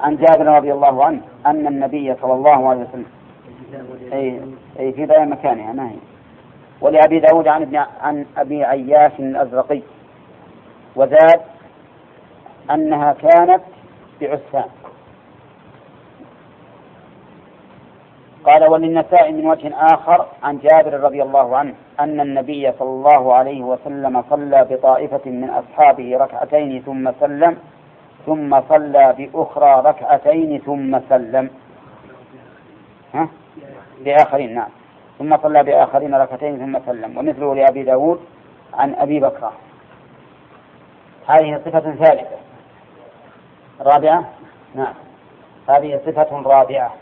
عن جابر رضي الله عنه أن النبي صلى الله عليه وسلم أي, أي في بيان مكانها ما هي؟ ولأبي داود عن ابن عن أبي عياش الأزرقي وزاد أنها كانت بعسفان. قال وللنساء من وجه آخر عن جابر رضي الله عنه أن النبي صلى الله عليه وسلم صلى بطائفة من أصحابه ركعتين ثم سلم ثم صلى بأخرى ركعتين ثم سلم. ها؟ بآخرين نعم. ثم صلى بآخرين ركعتين ثم سلم. ومثله لأبي داود عن أبي بكر. هذه صفة ثالثة. رابعة؟ نعم. هذه صفة رابعة.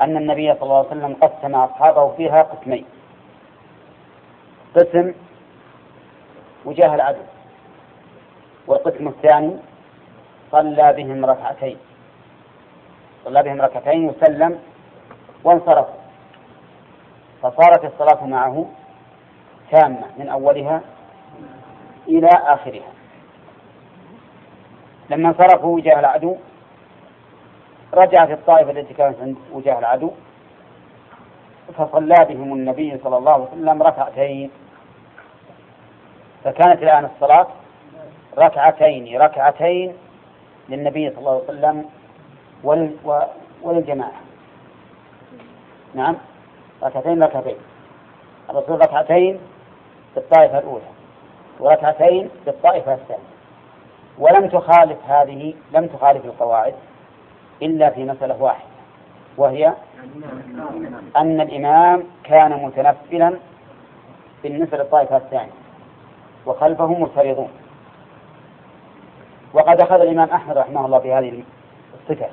أن النبي صلى الله عليه وسلم قسم أصحابه فيها قسمين. قسم وجاه العدو والقسم الثاني صلى بهم ركعتين. صلى بهم ركعتين وسلم وانصرف. فصارت الصلاة معه تامة من أولها إلى آخرها. لما انصرفوا وجاه العدو رجعت الطائفة التي كانت عند وجاه العدو فصلى بهم النبي صلى الله عليه وسلم ركعتين. فكانت الآن الصلاة ركعتين ركعتين للنبي صلى الله عليه وسلم وللجماعة نعم؟ ركعتين ركعتين. الرسول ركعتين في الطائفة الأولى وركعتين في الطائفة الثانية. ولم تخالف هذه لم تخالف القواعد إلا في مسألة واحدة وهي أن الإمام كان متنفلا بالنسبة للطائفة الثانية وخلفه مفترضون وقد أخذ الإمام أحمد رحمه الله في هذه الصفة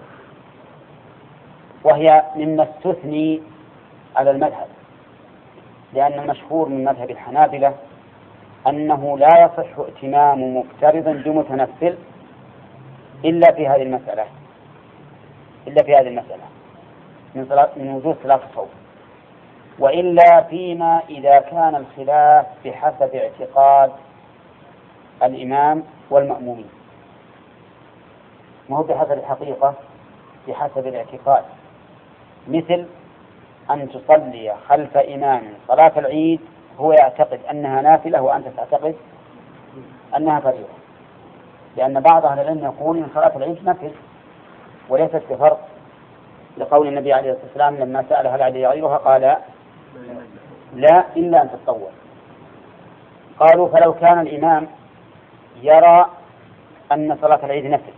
وهي مما استثني على المذهب لأن المشهور من مذهب الحنابلة أنه لا يصح ائتمام مفترض بمتنفل إلا في هذه المسألة إلا في هذه المسألة من صلاة من وجود صلاة الصوم وإلا فيما إذا كان الخلاف بحسب اعتقاد الإمام والمأمومين. ما هو بحسب الحقيقة بحسب الاعتقاد. مثل أن تصلي خلف إمام صلاة العيد هو يعتقد أنها نافلة وأنت تعتقد أنها فريضة. لأن بعض أهل العلم يقول إن صلاة العيد نفل وليست بفرض. لقول النبي عليه الصلاة والسلام لما سأل هل علي غيرها قال لا إلا أن تتطوع. قالوا فلو كان الإمام يرى أن صلاة العيد نفل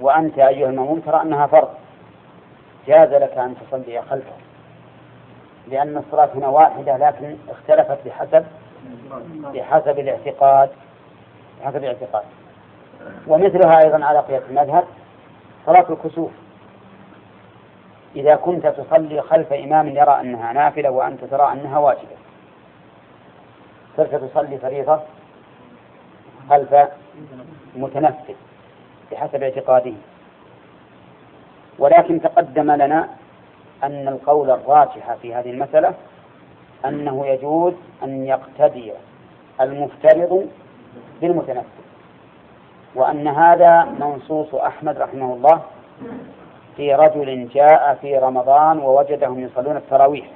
وأنت أيها المأموم ترى أنها فرض. جاز لك أن تصلي خلفه. لأن الصلاة هنا واحدة لكن اختلفت بحسب بحسب الاعتقاد بحسب الاعتقاد. ومثلها أيضا على قياس المذهب صلاة الكسوف. إذا كنت تصلي خلف إمام يرى أنها نافلة وأنت ترى أنها واجبة. صرت تصلي فريضة خلف متنفل. بحسب اعتقاده. ولكن تقدم لنا أن القول الراجح في هذه المسألة أنه يجوز أن يقتدي المفترض بالمتنفل وأن هذا منصوص أحمد رحمه الله في رجل جاء في رمضان ووجدهم يصلون التراويح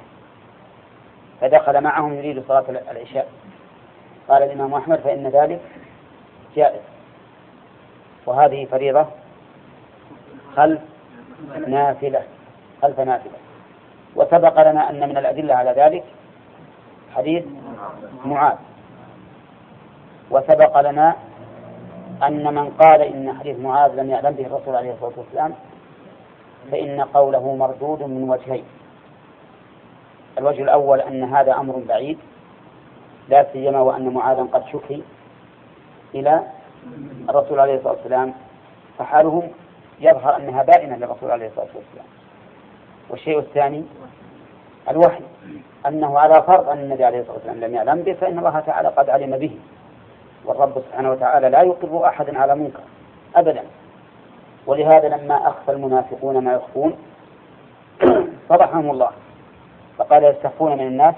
فدخل معهم يريد صلاة العشاء. قال الإمام أحمد فإن ذلك جائز. وهذه فريضة خلف نافلة خلف نافلة. وسبق لنا أن من الأدلة على ذلك حديث معاذ. وسبق لنا أن من قال إن حديث معاذ لم يعلم به الرسول عليه الصلاة والسلام فإن قوله مردود من وجهين. الوجه الأول أن هذا أمر بعيد لا سيما وأن معاذا قد شكي إلى الرسول عليه الصلاة والسلام فحالهم يظهر أنها بائنة للرسول عليه الصلاة والسلام. والشيء الثاني الوحي أنه على فرض أن النبي عليه الصلاة والسلام لم يعلم به فإن الله تعالى قد علم به. والرب سبحانه وتعالى لا يقر أحدا على منكر أبدا. ولهذا لما أخفى المنافقون ما يخفون فضحهم الله. فقال يستخفون من الناس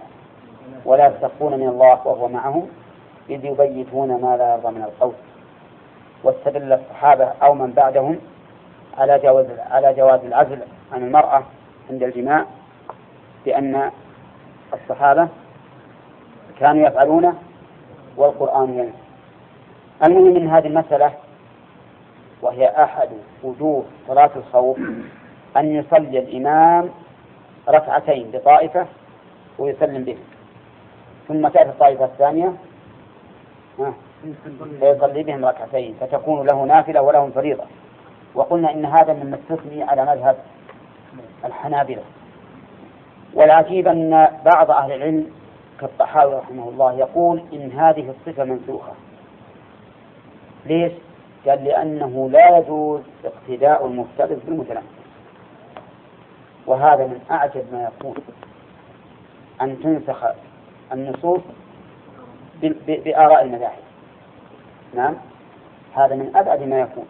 ولا يستخفون من الله وهو معهم إذ يبيتون ما لا يرضى من القول. واستدل الصحابة أو من بعدهم على جواز على جواز العزل عن المرأة عند الجماع بأن الصحابة كانوا يفعلونه والقرآن ينسى المهم من هذه المسألة وهي أحد وجوه صلاة الخوف أن يصلي الإمام ركعتين بطائفة ويسلم به. ثم تأتي الطائفة الثانية فيصلي بهم ركعتين فتكون له نافلة ولهم فريضة. وقلنا إن هذا مما استثني على مذهب الحنابلة. والعجيب أن بعض أهل العلم كالطحاوي رحمه الله يقول إن هذه الصفة منسوخة. ليش؟ قال لأنه لا يجوز اقتداء المفترض بالمتنفس. وهذا من أعجب ما يكون أن تنسخ النصوص بآراء المذاهب. نعم. هذا من أبعد ما يكون.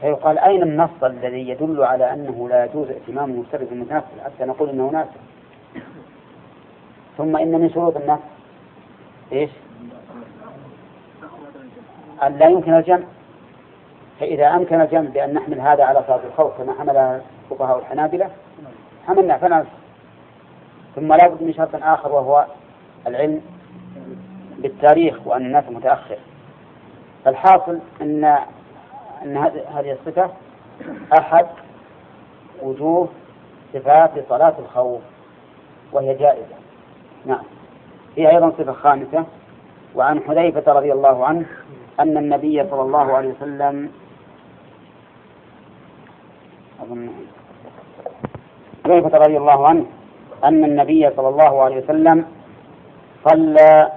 فيقال أين النص الذي يدل على أنه لا يجوز ائتمام المفترض بالمتنفس حتى نقول أنه ناسخ ثم إن من شروط النص. إيش؟ أن لا يمكن الجمع. فإذا أمكن الجمع بأن نحمل هذا على صلاة الخوف كما حمل فقهاء الحنابلة حملنا فلا ثم لا بد من شرط آخر وهو العلم بالتاريخ وأن الناس متأخر. فالحاصل أن أن هذه الصفة أحد وجوه صفات صلاة الخوف وهي جائزة. نعم. هي أيضا صفة خامسة وعن حذيفة رضي الله عنه أن النبي صلى الله عليه وسلم أظن حذيفة رضي الله عنه أن النبي صلى الله عليه وسلم صلى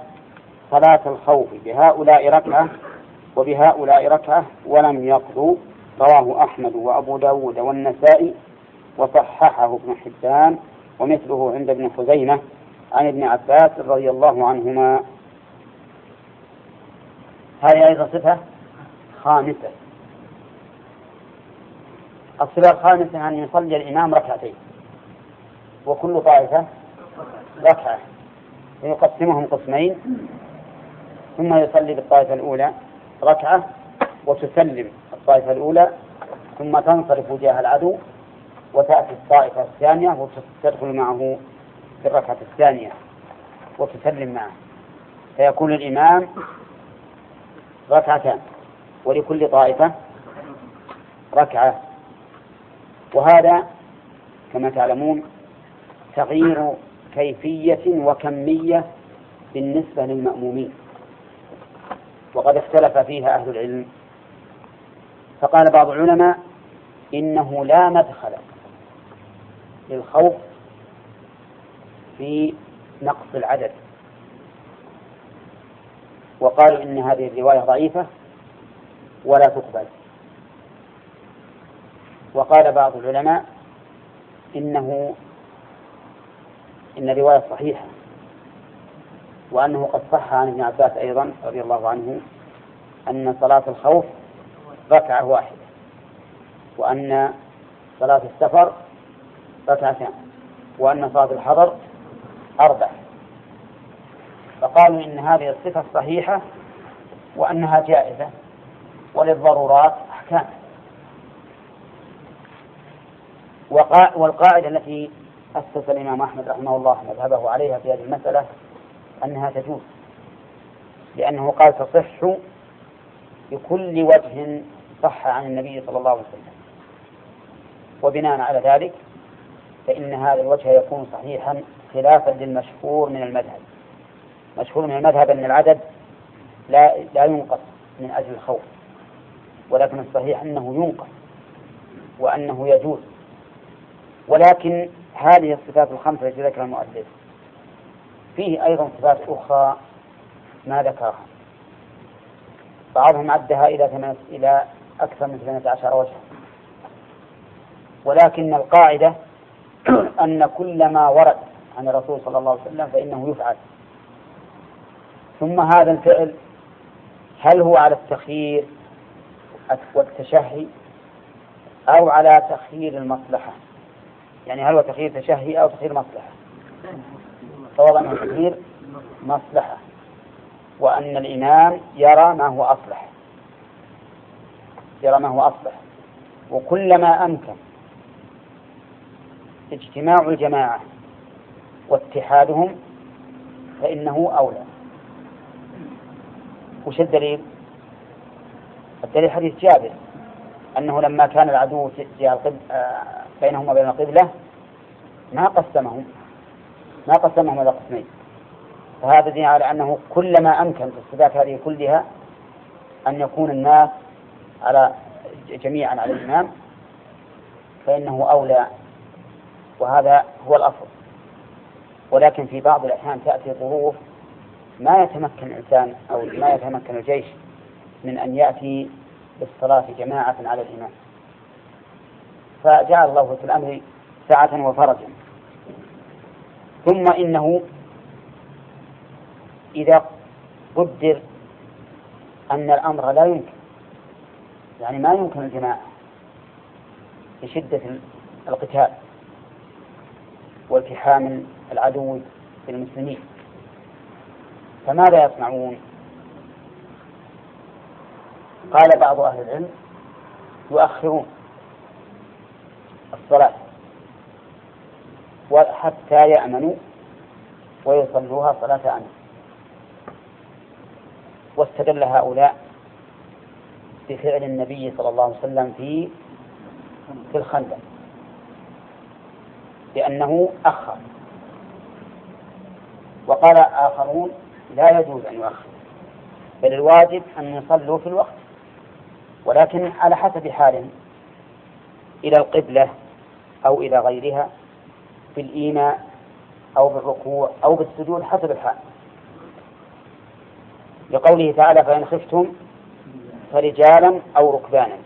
صلاة الخوف بهؤلاء ركعة وبهؤلاء ركعة ولم يقضوا رواه أحمد وأبو داود والنسائي وصححه ابن حبان ومثله عند ابن خزيمة عن ابن عباس رضي الله عنهما. هذه أيضا صفة خامسة. الصفة الخامسة أن يصلي الإمام ركعتين وكل طائفة ركعة فيقسمهم قسمين ثم يصلي بالطائفة الأولى. ركعة وتسلم الطائفة الأولى ثم تنصرف وجاه العدو وتأتي الطائفة الثانية وتدخل معه في الركعة الثانية وتسلم معه. فيكون الإمام ركعتان ولكل طائفة ركعة. وهذا كما تعلمون تغيير كيفية وكمية بالنسبة للمأمومين. وقد اختلف فيها أهل العلم. فقال بعض العلماء إنه لا مدخل للخوف في نقص العدد. وقالوا إن هذه الرواية ضعيفة ولا تقبل. وقال بعض العلماء إنه إن الرواية صحيحة. وأنه قد صح عن ابن عباس أيضا رضي الله عنه أن صلاة الخوف ركعة واحدة وأن صلاة السفر ركعتان وأن صلاة الحضر أربع فقالوا إن هذه الصفة صحيحة وأنها جائزة وللضرورات أحكام. والقاعدة التي أسس الإمام أحمد رحمه الله مذهبه عليها في هذه المسألة أنها تجوز. لأنه قال تصح بكل وجه صح عن النبي صلى الله عليه وسلم. وبناء على ذلك فإن هذا الوجه يكون صحيحا خلافا للمشهور من المذهب. مشهور من المذهب أن العدد لا لا ينقص من أجل الخوف ولكن الصحيح أنه ينقص وأنه يجوز. ولكن هذه الصفات الخمسة التي ذكرها المؤلف فيه أيضا صفات أخرى ما ذكرها. بعضهم عدها إلى إلى أكثر من 18 وجها. ولكن القاعدة أن كل ما ورد عن الرسول صلى الله عليه وسلم فإنه يفعل. ثم هذا الفعل هل هو على التخيير والتشهي أو على تخيير المصلحة؟ يعني هل هو تخيير تشهي أو تخيير مصلحة؟ صواب أنه تخيير مصلحة وأن الإمام يرى ما هو أصلح. يرى ما هو أصلح. وكلما أمكن اجتماع الجماعة واتحادهم فإنه أولى. وش الدليل؟ الدليل حديث جابر أنه لما كان العدو آه، بينهم وبين القبلة ما قسمهم. ما قسمهم إلى قسمين. فهذا دليل على أنه كلما أمكن في الصفات هذه كلها أن يكون الناس على جميعا على الإمام فإنه أولى وهذا هو الأصل. ولكن في بعض الأحيان تأتي ظروف ما يتمكن الإنسان أو ما يتمكن الجيش من أن يأتي بالصلاة جماعة على الإمام. فجعل الله في الأمر سعة وفرجا. ثم إنه إذا قدر أن الأمر لا يمكن يعني ما يمكن الجماعة لشدة القتال والتحام العدو بالمسلمين فماذا يصنعون؟ قال بعض أهل العلم يؤخرون الصلاة حتى يأمنوا ويصلوها صلاة أمن واستدل هؤلاء بفعل النبي صلى الله عليه وسلم في في الخندق لأنه أخر. وقال آخرون لا يجوز أن يؤخر بل الواجب أن يصلوا في الوقت. ولكن على حسب حالهم إلى القبلة أو إلى غيرها بالإيماء أو بالركوع أو بالسجود حسب الحال. لقوله تعالى فإن خفتم فرجالا أو ركبانا.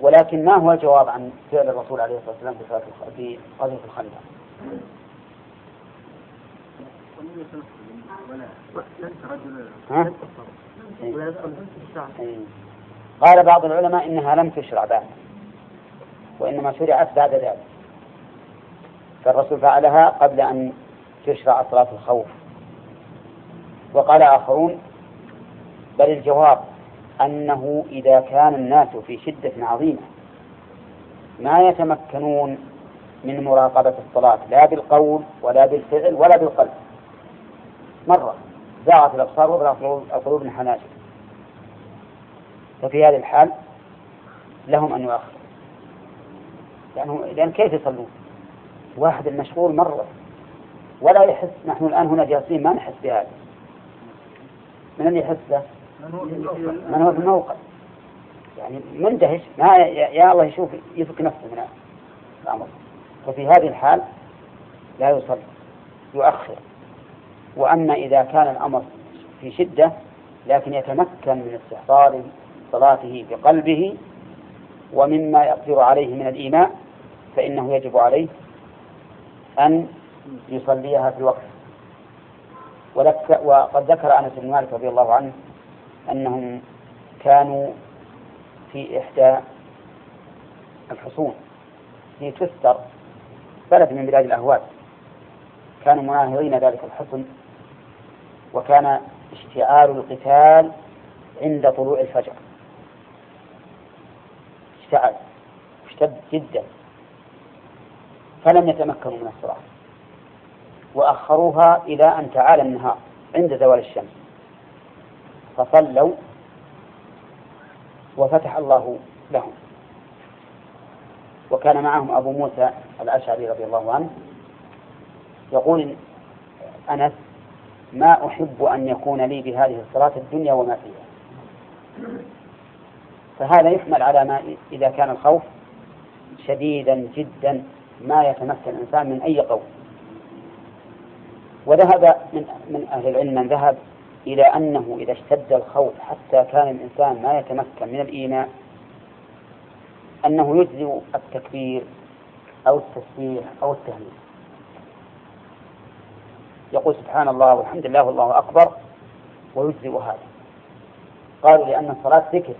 ولكن ما هو الجواب عن فعل الرسول عليه الصلاة والسلام في قضية الخندق؟ قال بعض العلماء إنها لم تشرع بعد وإنما شرعت بعد ذلك. فالرسول فعلها قبل أن تشرع صلاة الخوف. وقال آخرون بل الجواب أنه إذا كان الناس في شدة عظيمة ما يتمكنون من مراقبة الصلاة لا بالقول ولا بالفعل ولا بالقلب. مرة زاغت الأبصار وبلغت القلوب من حناجر. ففي هذه الحال لهم أن يؤخروا لأنه لأن كيف يصلون؟ واحد المشغول مرة. ولا يحس نحن الآن هنا جالسين ما نحس بهذا. من اللي يحسه؟ من هو في الموقع؟ يعني مندهش. ما يا الله يشوف يفك نفسه من الأمر. ففي هذه الحال لا يصلي يؤخر. وأما إذا كان الأمر في شدة لكن يتمكن من استحضار صلاته بقلبه ومما يقدر عليه من الإيماء فإنه يجب عليه أن يصليها في الوقت. وقد ذكر أنس بن مالك رضي الله عنه أنهم كانوا في إحدى الحصون في تستر بلد من بلاد الأهواز كانوا مناهضين ذلك الحصن وكان اشتعال القتال عند طلوع الفجر. اشتعل اشتد جدا. فلم يتمكنوا من الصلاة وأخروها إلى أن تعالى النهار عند زوال الشمس. فصلوا وفتح الله لهم. وكان معهم أبو موسى الأشعري رضي الله عنه يقول أنس ما أحب أن يكون لي بهذه الصلاة الدنيا وما فيها. فهذا يحمل على ما إذا كان الخوف شديدا جدا ما يتمكن الإنسان من أي قول. وذهب من من أهل العلم من ذهب إلى أنه إذا اشتد الخوف حتى كان الإنسان ما يتمكن من الإيمان أنه يجزئ التكبير أو التسبيح أو التهليل يقول سبحان الله والحمد لله والله أكبر ويجزئ هذا. قالوا لأن الصلاة ذكر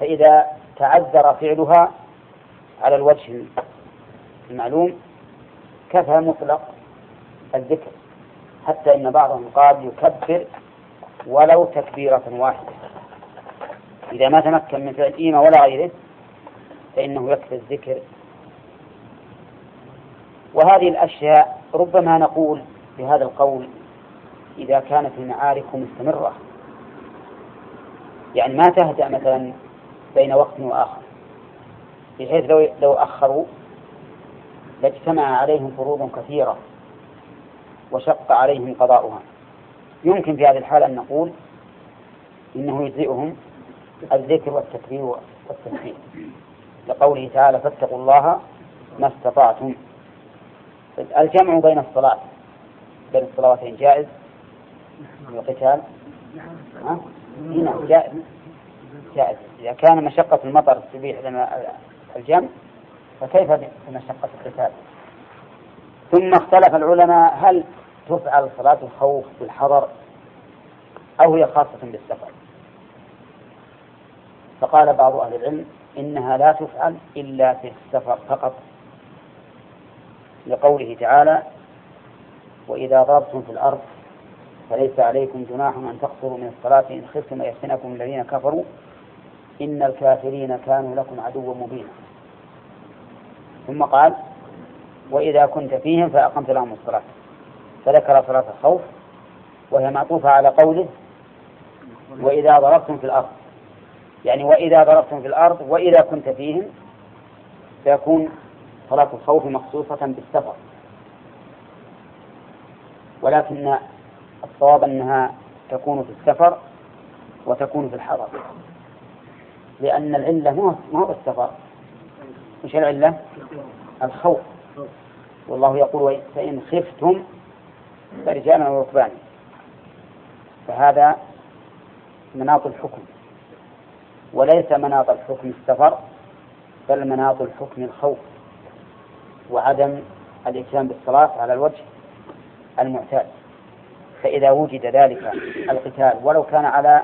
فإذا تعذر فعلها على الوجه المعلوم كفى مطلق الذكر حتى إن بعضهم قال يكبر ولو تكبيرة واحدة. إذا ما تمكن من فعل إيمة ولا غيره فإنه يكفي الذكر. وهذه الأشياء ربما نقول بهذا القول إذا كانت المعارك مستمرة. يعني ما تهدأ مثلا بين وقت وآخر بحيث لو لو أخروا لاجتمع عليهم فروض كثيرة وشق عليهم قضاؤها. يمكن في هذه الحالة أن نقول إنه يجزئهم الذكر والتكبير والتسبيح. لقوله تعالى فاتقوا الله ما استطعتم. الجمع بين الصلاة. بين الصلواتين جائز؟ القتال؟ نعم جائز. جائز. إذا كان مشقة المطر تبيح لنا الجمع فكيف بمشقة القتال؟ ثم اختلف العلماء هل تفعل صلاة الخوف بالحضر أو هي خاصة بالسفر؟ فقال بعض أهل العلم إنها لا تفعل إلا في السفر فقط. لقوله تعالى وإذا ضربتم في الأرض فليس عليكم جناح أن تقصروا من الصلاة إن خفتم أن يفتنكم الذين كفروا إن الكافرين كانوا لكم عدوا مبينا. ثم قال وإذا كنت فيهم فأقمت لهم الصلاة. فذكر صلاة الخوف وهي معطوفة على قوله وإذا ضربتم في الأرض. يعني وإذا ضربتم في الأرض وإذا كنت فيهم فيكون صلاة الخوف مخصوصة بالسفر. ولكن الصواب أنها تكون في السفر وتكون في الحضر. لأن العلة ما هو السفر وش العلة؟ الخوف. والله يقول فإن خفتم فرجالا وركبانا. فهذا مناط الحكم. وليس مناط الحكم السفر بل مناط الحكم الخوف وعدم الإتيان بالصلاة على الوجه المعتاد. فإذا وجد ذلك القتال ولو كان على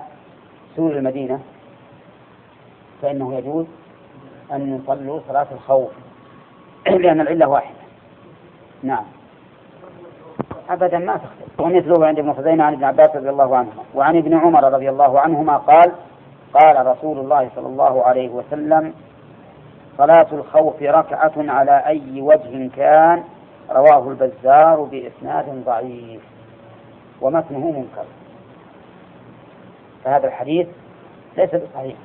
سور المدينة فإنه يجوز أن يصلوا صلاة الخوف. لأن العلة واحدة. نعم. أبدا ما تختلف. ومثله عند ابن خزيمة عن ابن عباس رضي الله عنهما. وعن ابن عمر رضي الله عنهما قال قال رسول الله صلى الله عليه وسلم صلاة الخوف ركعة على أي وجه كان رواه البزار بإسناد ضعيف ومتنه منكر. فهذا الحديث ليس بصحيح.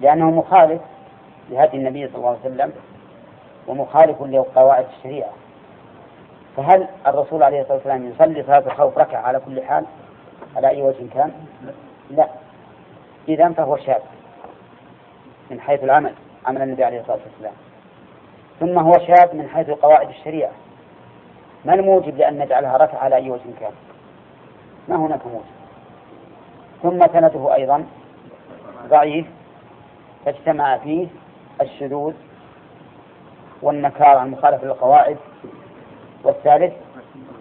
لأنه مخالف لهدي النبي صلى الله عليه وسلم ومخالف لقواعد الشريعة. فهل الرسول عليه الصلاة والسلام يصلي صلاة الخوف ركعة على كل حال؟ على أي وجه كان؟ لا. إذا فهو شاذ من حيث العمل عمل النبي عليه الصلاة والسلام. ثم هو شاذ من حيث قواعد الشريعة. ما الموجب لأن نجعلها ركعة على أي وجه كان؟ ما هناك موجب. ثم سنده أيضا ضعيف. فاجتمع فيه الشذوذ والنكار المخالفة للقواعد. والثالث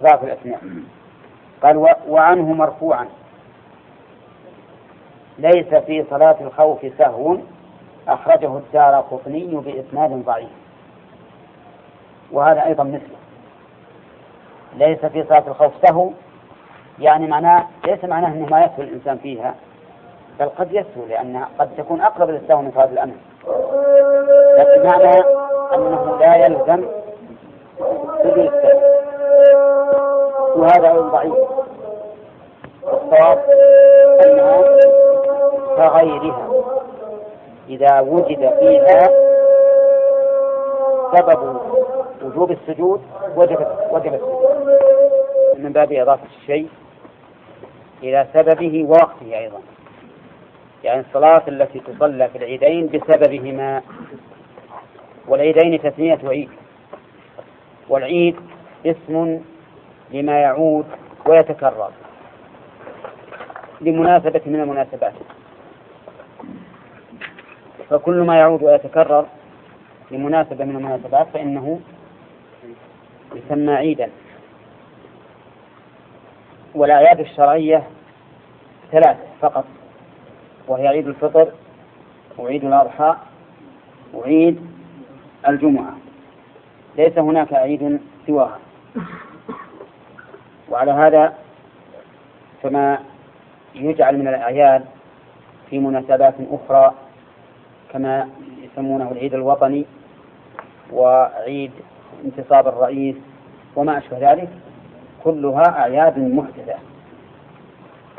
ضعف الأسماء. قال وعنه مرفوعا. ليس في صلاة الخوف سهو. أخرجه الدار قطني بإسناد ضعيف. وهذا أيضا مثله. ليس في صلاة الخوف سهو يعني معناه ليس معناه أنه ما يسهو الإنسان فيها. بل قد يسهو لأنها قد تكون أقرب للسهو من صلاة الأمن لكن معنى أنه لا يلزم سجود السهو. وهذا ضعيف. والصواب أنها كغيرها. إذا وجد فيها سبب وجوب السجود وجب وجب السجود. من باب إضافة الشيء إلى سببه ووقته أيضا. يعني الصلاة التي تصلى في العيدين بسببهما. والعيدين تسمية عيد والعيد اسم لما يعود ويتكرر. لمناسبة من المناسبات. فكل ما يعود ويتكرر لمناسبة من المناسبات فإنه يسمى عيدا. والأعياد الشرعية ثلاث فقط. وهي عيد الفطر وعيد الأضحى وعيد الجمعة. ليس هناك عيد سواها. وعلى هذا فما يجعل من الأعياد في مناسبات أخرى كما يسمونه العيد الوطني وعيد انتصاب الرئيس وما أشبه ذلك كلها أعياد محدثة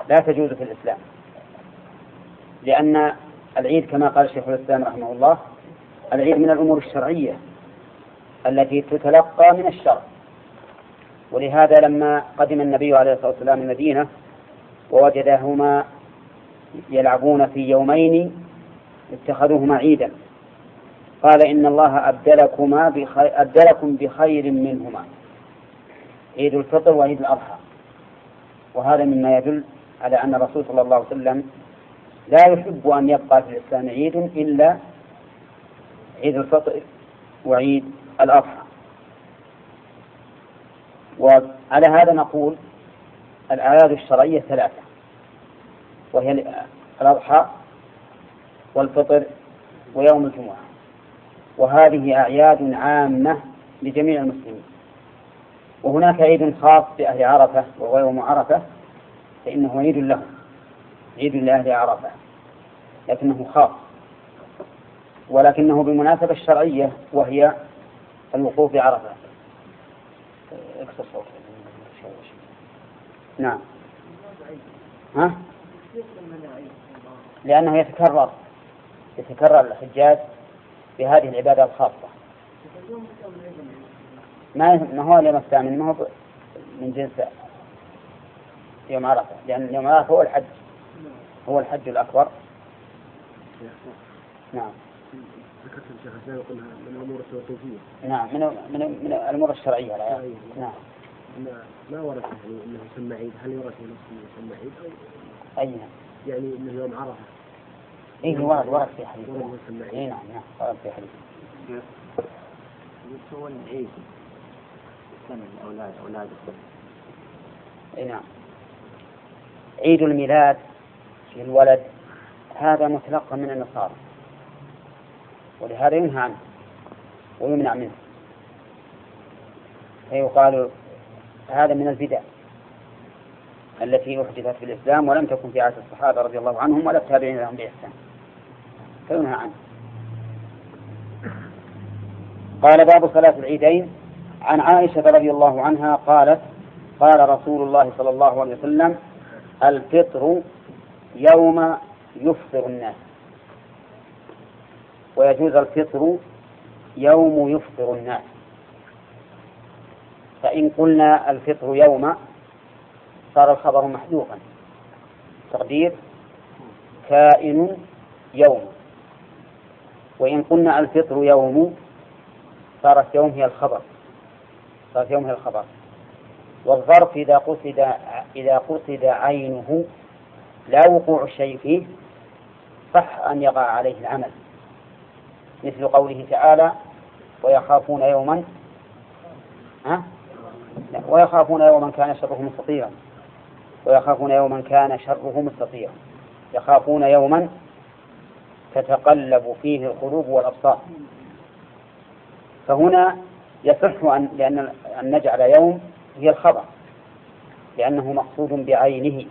لا تجوز في الإسلام. لأن العيد كما قال شيخ الإسلام رحمه الله العيد من الأمور الشرعية التي تتلقى من الشرع. ولهذا لما قدم النبي عليه الصلاة والسلام المدينة ووجدهما يلعبون في يومين اتخذوهما عيدا. قال إن الله أبدلكما بخير أبدلكم بخير منهما. عيد الفطر وعيد الأضحى. وهذا مما يدل على أن الرسول صلى الله عليه وسلم لا يحب أن يبقى في الإسلام عيد إلا عيد الفطر وعيد الأضحى. وعلى هذا نقول الأعياد الشرعية ثلاثة وهي الأضحى والفطر ويوم الجمعة. وهذه أعياد عامة لجميع المسلمين. وهناك عيد خاص بأهل عرفة وهو يوم عرفة فإنه عيد لهم. عيد لأهل عرفة لكنه خاص ولكنه بالمناسبة الشرعية وهي الوقوف بعرفة. نعم. ها؟ لأنه يتكرر يتكرر الحجاج بهذه العبادة الخاصة. ما ما هو اليوم الثامن؟ ما هو من جنس يوم عرفة؟ لأن يوم عرفة هو الحج. هو الحج الأكبر نعم ذكرت الشيخ قلنا من الأمور التوقيفيه. نعم من من من الأمور الشرعية. نعم. ما ورد يعني إنه يسمى عيد، هل ورد نفسه يسمى عيد أو أي نعم. يعني إنه يوم عرفة. اي ورد ورد في حديث. ورد يسمى عيد. اي نعم نعم ورد في حديث. يسوون عيد سنة الأولاد أولاد اي نعم. عيد الميلاد للولد هذا متلقى من النصارى. ولهذا ينهى عنه ويمنع منه. فيقال هذا من البدع التي أحدثت في الإسلام ولم تكن في عهد الصحابة رضي الله عنهم ولا التابعين لهم بإحسان. فينهى عنه. قال باب صلاة العيدين عن عائشة رضي الله عنها قالت قال رسول الله صلى الله عليه وسلم الفطر يوم يفطر الناس. ويجوز الفطر يوم يفطر الناس. فإن قلنا الفطر يوم صار الخبر محذوفا. تقدير كائن يوم. وإن قلنا الفطر يوم صارت يوم هي الخبر. صارت يوم هي الخبر. والظرف إذا قصد إذا قصد عينه لا وقوع الشيء فيه صح أن يقع عليه العمل. مثل قوله تعالى ويخافون يوما ها؟ ويخافون يوما كان شره مستطيرا. ويخافون يوما كان شره مستطيرا. يخافون يوما تتقلب فيه القلوب والأبصار. فهنا يصح أن لأن أن نجعل يوم هي الخبر لأنه مقصود بعينه.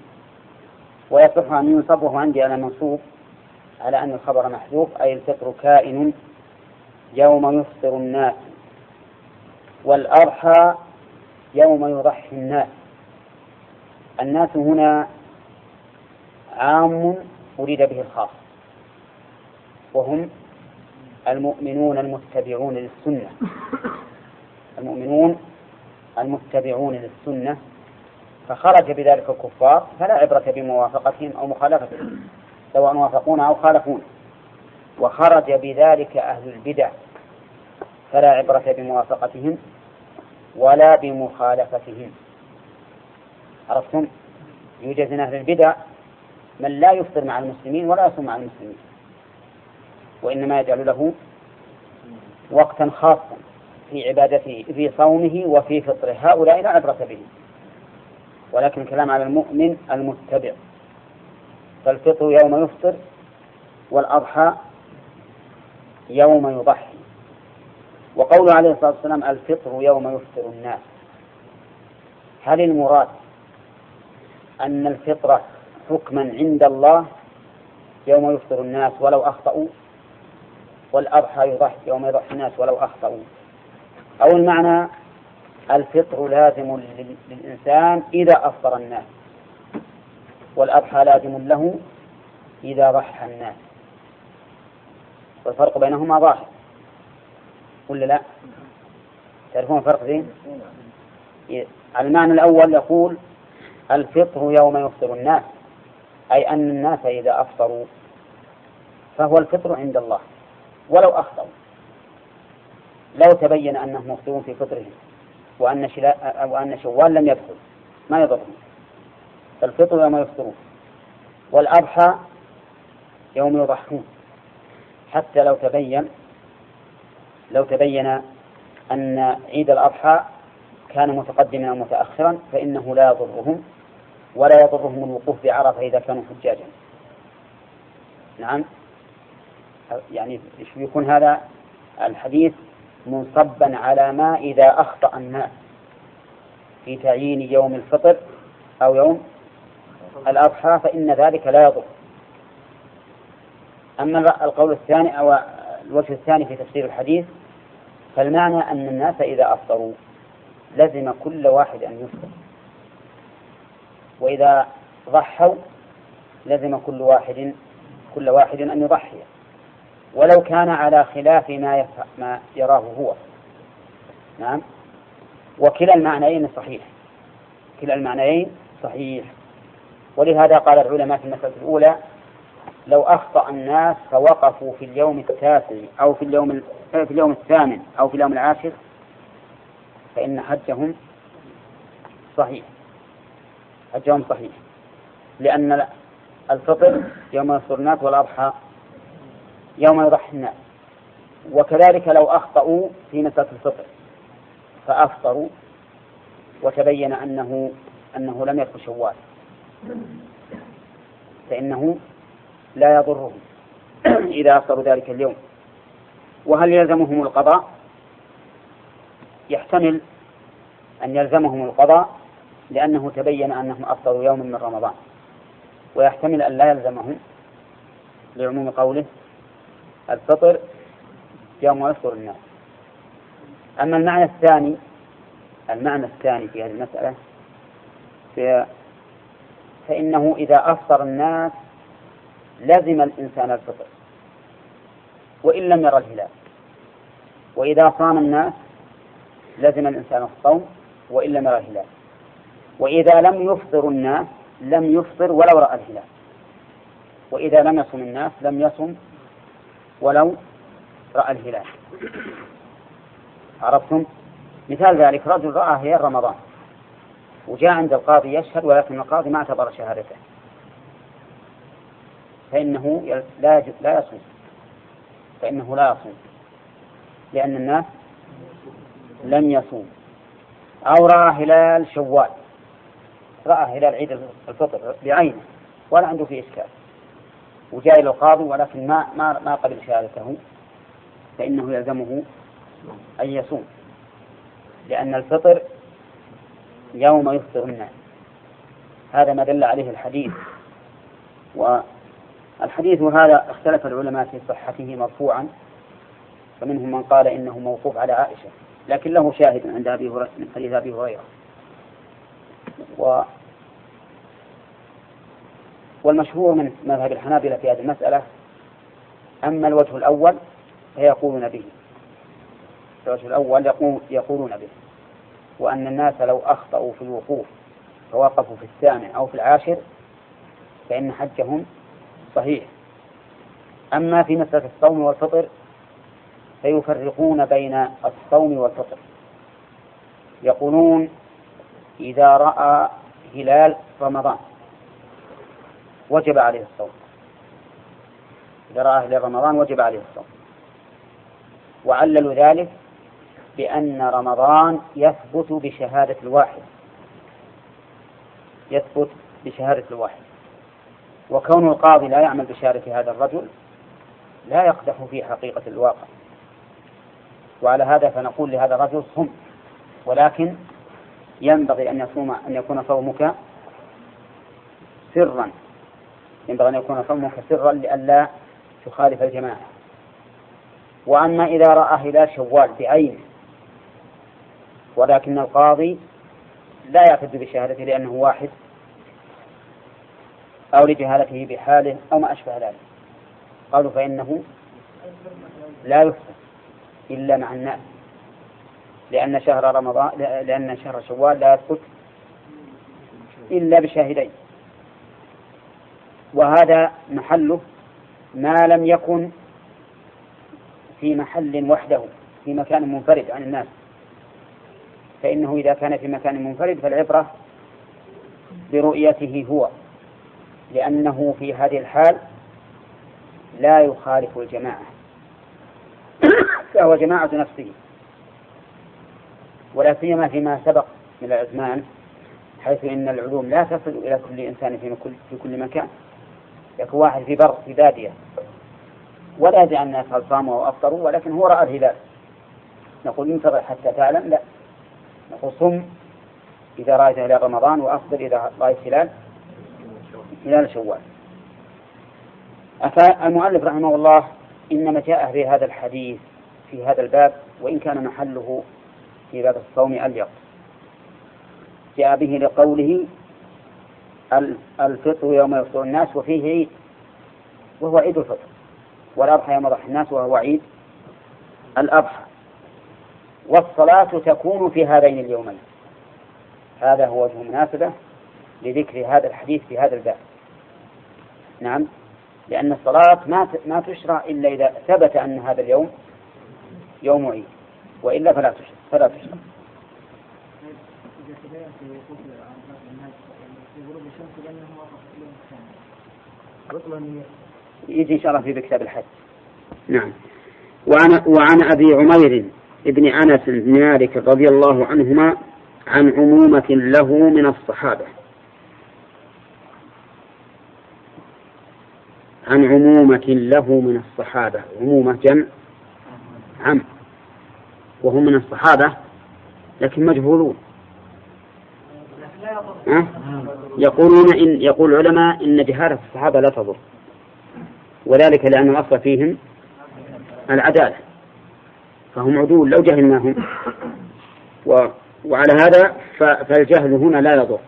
ويصح أن ينصب وهو عندي أنا منصوب على أن الخبر محذوف أي الفطر كائن يوم يفطر الناس والأضحى يوم يضحي الناس. الناس هنا عام أريد به الخاص وهم المؤمنون المتبعون للسنة. المؤمنون المتبعون للسنة فخرج بذلك الكفار فلا عبرة بموافقتهم أو مخالفتهم سواء وافقون أو خالفون. وخرج بذلك أهل البدع فلا عبرة بموافقتهم ولا بمخالفتهم. عرفتم؟ يوجد من أهل البدع من لا يفطر مع المسلمين ولا يصوم مع المسلمين وإنما يجعل له وقتا خاصا في عبادته في صومه وفي فطره. هؤلاء لا عبرة بهم. ولكن الكلام على المؤمن المتبع. فالفطر يوم يفطر والأضحى يوم يضحي. وقوله عليه الصلاة والسلام الفطر يوم يفطر الناس. هل المراد أن الفطرة حكما عند الله يوم يفطر الناس ولو أخطأوا؟ والأضحى يضحي يوم يضحي الناس ولو أخطأوا. أو المعنى الفطر لازم للإنسان إذا أفطر الناس والأضحى لازم له إذا ضحى الناس والفرق بينهما ظاهر ولا لا؟ تعرفون الفرق؟ على المعنى الأول يقول الفطر يوم يفطر الناس أي أن الناس إذا أفطروا فهو الفطر عند الله ولو أخطأوا لو تبين أنهم مفطرون في فطرهم وأن شلا وأن شوال لم يدخل. ما يضرهم. فالفطر يوم يفطرون. والأضحى يوم يضحون. حتى لو تبين لو تبين أن عيد الأضحى كان متقدما أو متأخرا فإنه لا يضرهم ولا يضرهم الوقوف بعرفة إذا كانوا حجاجا. نعم. يعني يكون هذا؟ الحديث منصبا على ما إذا أخطأ الناس. في تعيين يوم الفطر أو يوم الأضحى فإن ذلك لا يضر. أما القول الثاني أو الوجه الثاني في تفسير الحديث فالمعنى أن الناس إذا أفطروا لزم كل واحد أن يفطر. وإذا ضحوا لزم كل واحد كل واحد أن يضحي. ولو كان على خلاف ما ما يراه هو. نعم؟ وكلا المعنيين صحيح. كلا المعنيين صحيح. ولهذا قال العلماء في المسألة الأولى لو أخطأ الناس فوقفوا في اليوم التاسع أو في اليوم في اليوم الثامن أو في اليوم العاشر فإن حجهم صحيح. حجهم صحيح. لأن الفطر يوم الناس والأضحى يوم يضحي الناس. وكذلك لو أخطأوا في مسألة الفطر فأفطروا وتبين أنه أنه لم يدخل شوال. فإنه لا يضرهم إذا أفطروا ذلك اليوم. وهل يلزمهم القضاء؟ يحتمل أن يلزمهم القضاء لأنه تبين أنهم أفطروا يوما من رمضان. ويحتمل أن لا يلزمهم لعموم قوله الفطر يوم يفطر الناس. أما المعنى الثاني المعنى الثاني في هذه المسألة في فإنه إذا أفطر الناس لزم الإنسان الفطر وإن لم يرى الهلال. وإذا صام الناس لزم الإنسان الصوم وإن لم يرى الهلال. وإذا لم يفطر الناس لم يفطر ولو رأى الهلال. وإذا لم يصم الناس لم يصم ولو رأى الهلال. عرفتم؟ مثال ذلك رجل رأى هلال رمضان وجاء عند القاضي يشهد ولكن القاضي ما اعتبر شهادته. فإنه لا لا يصوم. فإنه لا يصوم. لأن الناس لم يصوم. أو رأى هلال شوال. رأى هلال عيد الفطر بعينه ولا عنده فيه إشكال. وجاء إلى القاضي ولكن ما ما ما قبل شهادته فإنه يلزمه أن يصوم. لأن الفطر يوم يفطر الناس. هذا ما دل عليه الحديث. والحديث هذا اختلف العلماء في صحته مرفوعا. فمنهم من قال إنه موقوف على عائشة لكن له شاهد عند أبي هريرة من حديث أبي هريرة. والمشهور من مذهب الحنابلة في هذه المسألة أما الوجه الأول فيقولون به. الوجه الأول يقولون به. وأن الناس لو أخطأوا في الوقوف فوقفوا في الثامن أو في العاشر فإن حجهم صحيح. أما في مسألة الصوم والفطر فيفرقون بين الصوم والفطر. يقولون إذا رأى هلال رمضان وجب عليه الصوم. إذا رأى هلال رمضان وجب عليه الصوم. وعللوا ذلك بأن رمضان يثبت بشهادة الواحد. يثبت بشهادة الواحد. وكون القاضي لا يعمل بشهادة هذا الرجل لا يقدح في حقيقة الواقع. وعلى هذا فنقول لهذا الرجل صم. ولكن ينبغي أن يصوم أن يكون صومك سرا. ينبغي أن يكون صومك سرا لئلا تخالف الجماعة. وأما إذا رأى هلال شوال بعينه ولكن القاضي لا يعتد بشهادته لأنه واحد أو لجهالته بحاله أو ما أشبه ذلك. قالوا فإنه لا يفطر إلا مع الناس لأن شهر رمضان لأن شهر شوال لا يثبت إلا بشاهدين. وهذا محله ما لم يكن في محل وحده في مكان منفرد عن الناس. فإنه إذا كان في مكان منفرد فالعبرة برؤيته هو لأنه في هذه الحال لا يخالف الجماعة. فهو جماعة نفسه ولا سيما فيما سبق من الأزمان حيث إن العلوم لا تصل إلى كل إنسان في كل في كل مكان. يكون واحد في بر في بادية. ولا يدري الناس هل صاموا أو أفطروا ولكن هو رأى الهلال. نقول انتظر حتى تعلم لا. نقول صم إذا رأيت هلال رمضان وأفطر إذا رأيت هلال. هلال شوال. المؤلف رحمه الله إنما جاء في هذا الحديث في هذا الباب وإن كان محله في باب الصوم أليق. جاء به لقوله الفطر يوم يفطر الناس وفيه عيد وهو عيد الفطر والأضحى يوم يضحي الناس وهو عيد الأضحى. والصلاة تكون في هذين اليومين. هذا هو وجه مناسبة لذكر هذا الحديث في هذا الباب. نعم لأن الصلاة ما ما تشرع إلا إذا ثبت أن هذا اليوم يوم عيد وإلا فلا تشرع فلا تشرع. يجي إن شاء الله في كتاب الحج. نعم. وعن وعن أبي عمير ابن أنس بن مالك رضي الله عنهما عن عمومة له من الصحابة. عن عمومة له من الصحابة. عمومة جمع عم. وهم من الصحابة لكن مجهولون. أه؟ يقولون إن يقول العلماء إن جهالة الصحابة لا تضر. وذلك لأن الأصل فيهم العدالة. فهم عدول لو جهلناهم. و وعلى هذا فالجهل هنا لا يضر.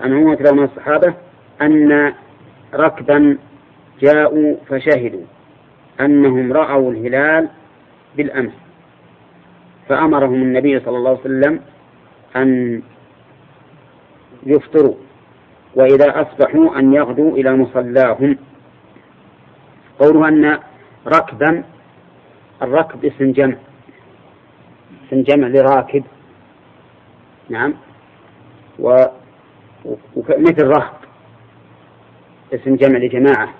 عن عمومة من الصحابة أن ركبا جاءوا فشهدوا أنهم رأوا الهلال بالأمس. فأمرهم النبي صلى الله عليه وسلم أن يفطروا. وإذا أصبحوا أن يغدوا إلى مصلاهم. قوله أن ركبا الركب اسم جمع. اسم جمع لراكب. نعم. و مثل رهب اسم جمع لجماعة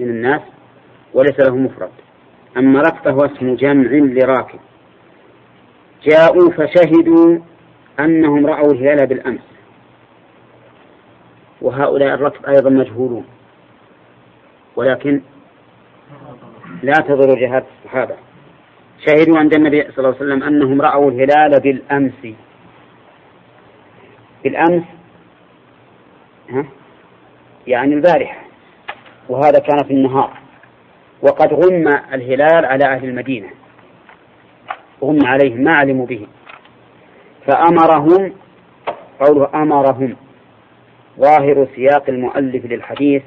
من الناس وليس له مفرد. أما ركب فهو اسم جمع لراكب. جاءوا فشهدوا أنهم رأوا الهلال بالأمس. وهؤلاء الركب أيضا مجهولون. ولكن لا تضر جهات الصحابة. شهدوا عند النبي صلى الله عليه وسلم أنهم رأوا الهلال بالأمس. بالأمس ها؟ يعني البارحة. وهذا كان في النهار. وقد غم الهلال على أهل المدينة. غم عليهم ما علموا به. فأمرهم قوله أمرهم ظاهر سياق المؤلف للحديث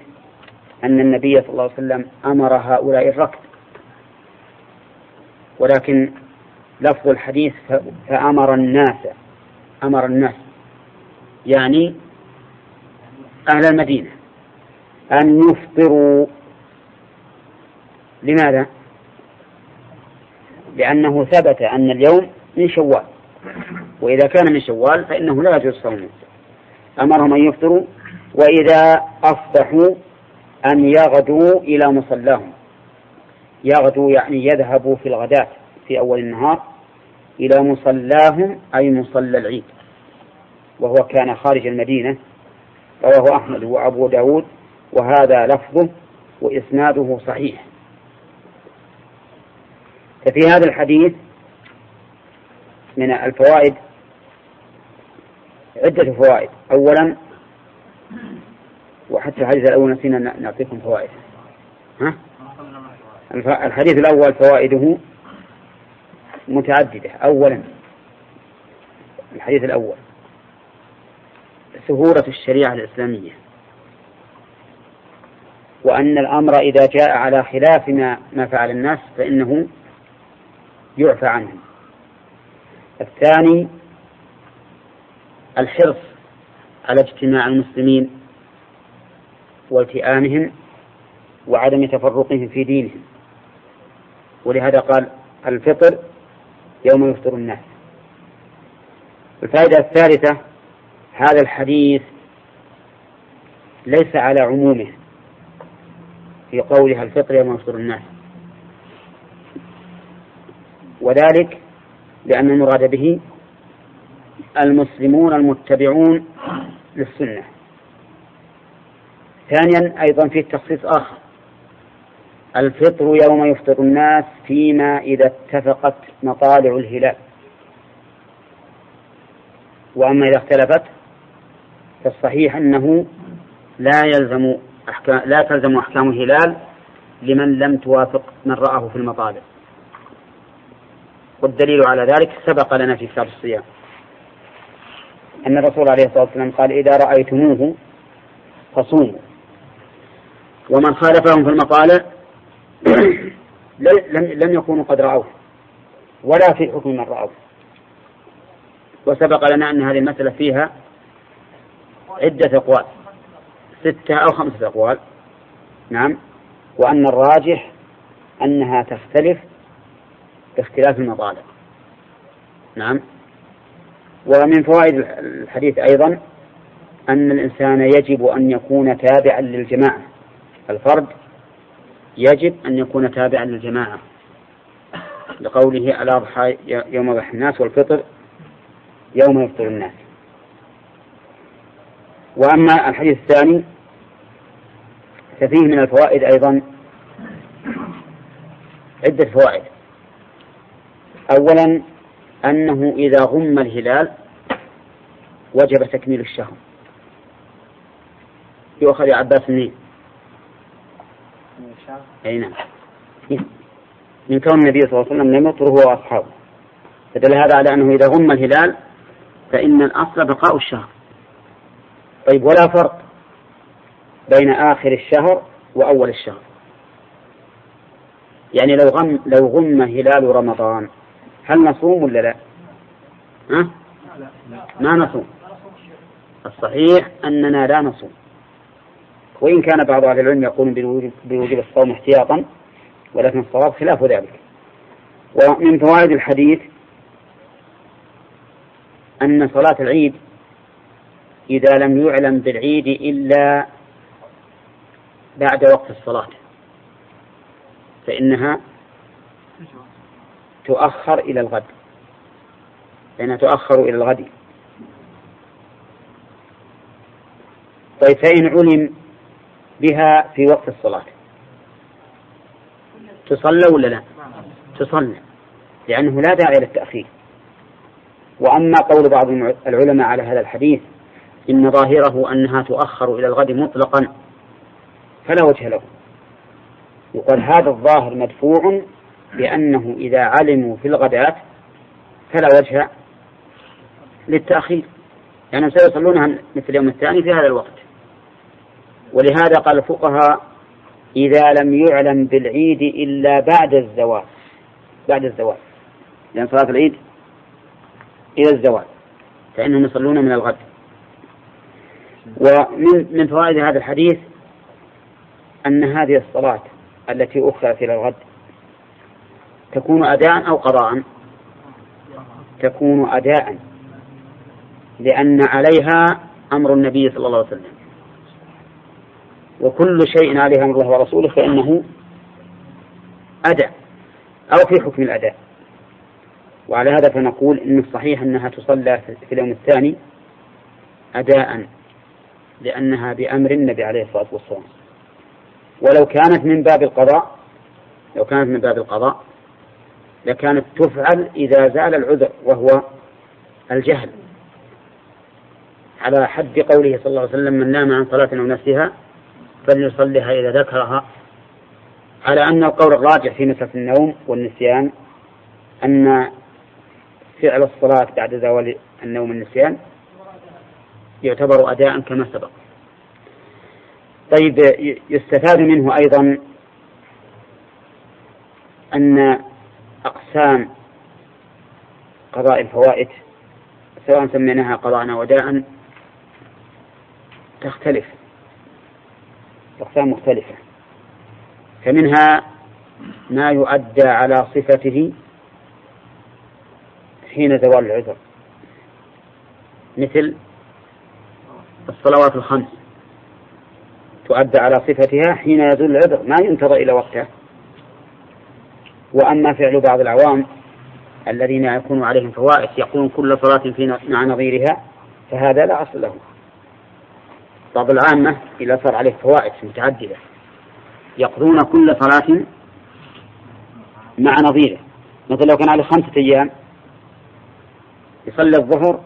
أن النبي صلى الله عليه وسلم أمر هؤلاء الركب. ولكن لفظ الحديث فأمر الناس أمر الناس يعني أهل المدينة أن يفطروا. لماذا؟ لأنه ثبت أن اليوم من شوال وإذا كان من شوال فإنه لا يجوز صومه. أمرهم أن يفطروا وإذا أصبحوا أن يغدوا إلى مصلاهم. يغدوا يعني يذهبوا في الغداة في أول النهار إلى مصلاهم أي مصلى العيد. وهو كان خارج المدينة رواه أحمد وأبو داود وهذا لفظه وإسناده صحيح. ففي هذا الحديث من الفوائد عدة فوائد. أولا وحتى الحديث الأول نسينا نعطيكم فوائد. ها؟ الحديث الأول فوائده متعددة. أولا الحديث الأول سهولة الشريعة الإسلامية. وأن الأمر إذا جاء على خلاف ما, ما فعل الناس فإنه يعفى عنهم. الثاني الحرص على اجتماع المسلمين والتئامهم وعدم تفرقهم في دينهم. ولهذا قال الفطر يوم يفطر الناس. الفائدة الثالثة هذا الحديث ليس على عمومه في قولها الفطر يوم يفطر الناس. وذلك لأن المراد به المسلمون المتبعون للسنة. ثانيا أيضا في تخصيص آخر. الفطر يوم يفطر الناس فيما إذا اتفقت مطالع الهلال. وأما إذا اختلفت فالصحيح أنه لا يلزم أحكام لا تلزم أحكام الهلال لمن لم توافق من رآه في المطالع. والدليل على ذلك سبق لنا في كتاب الصيام. أن الرسول عليه الصلاة والسلام قال إذا رأيتموه فصوموا. ومن خالفهم في المطالع لم لم يكونوا قد رأوه ولا في حكم من رأوه. وسبق لنا أن هذه المسألة فيها عدة أقوال ستة أو خمسة أقوال نعم وأن الراجح أنها تختلف باختلاف المطالع نعم. ومن فوائد الحديث أيضا أن الإنسان يجب أن يكون تابعا للجماعة. الفرد يجب أن يكون تابعا للجماعة. لقوله الأضحى يوم يضحى الناس والفطر يوم يفطر الناس. وأما الحديث الثاني ففيه من الفوائد أيضا عدة فوائد. أولا أنه إذا غم الهلال وجب تكميل الشهر. يؤخذ يا عباس منين؟ أي نعم. من كون النبي صلى الله عليه وسلم لم يطر هو وأصحابه. فدل هذا على أنه إذا غم الهلال فإن الأصل بقاء الشهر. طيب ولا فرق بين آخر الشهر وأول الشهر. يعني لو غم لو غم هلال رمضان هل نصوم ولا لا؟ ها؟ ما نصوم الصحيح أننا لا نصوم وإن كان بعض أهل العلم يقول بوجوب الصوم احتياطا ولكن الصواب خلاف ذلك ومن فوائد الحديث أن صلاة العيد إذا لم يعلم بالعيد إلا بعد وقت الصلاة فإنها تؤخر إلى الغد. فإنها تؤخر إلى الغد. طيب فإن علم بها في وقت الصلاة. تصلى ولا لا؟ تصلى. لأنه لا داعي للتأخير وأما قول بعض العلماء على هذا الحديث إن ظاهره أنها تؤخر إلى الغد مطلقا فلا وجه له. يقول هذا الظاهر مدفوع بأنه إذا علموا في الغداة فلا وجه للتأخير. يعني سيصلونها مثل اليوم الثاني في هذا الوقت. ولهذا قال الفقهاء إذا لم يعلم بالعيد إلا بعد الزوال بعد الزوال لأن صلاة العيد إلى الزوال فإنهم يصلون من الغد. ومن من فوائد هذا الحديث أن هذه الصلاة التي أخرت إلى الغد تكون أداء أو قضاء. تكون أداء. لأن عليها أمر النبي صلى الله عليه وسلم. وكل شيء عليه أمر الله ورسوله فإنه أداء. أو في حكم الأداء. وعلى هذا فنقول إن الصحيح أنها تصلى في اليوم الثاني أداء لأنها بأمر النبي عليه الصلاة والسلام. ولو كانت من باب القضاء لو كانت من باب القضاء لكانت تفعل إذا زال العذر وهو الجهل. على حد قوله صلى الله عليه وسلم من نام عن صلاة أو نفسها فليصليها إذا ذكرها. على أن القول الراجع في مسألة النوم والنسيان أن فعل الصلاة بعد زوال النوم والنسيان يعتبر أداء كما سبق. طيب يستفاد منه أيضا أن أقسام قضاء الفوائد سواء سميناها قضاء وداء تختلف أقسام مختلفة. فمنها ما يؤدى على صفته حين زوال العذر مثل الصلوات الخمس تؤدى على صفتها حين يزول العذر ما ينتظر إلى وقتها. وأما فعل بعض العوام الذين يكون عليهم فوائد يقولون كل صلاة في مع نظيرها فهذا لا أصل له. بعض العامة إذا صار عليه فوائد متعددة يقضون كل صلاة مع نظيره. مثل لو كان عليه خمسة أيام يصلي الظهر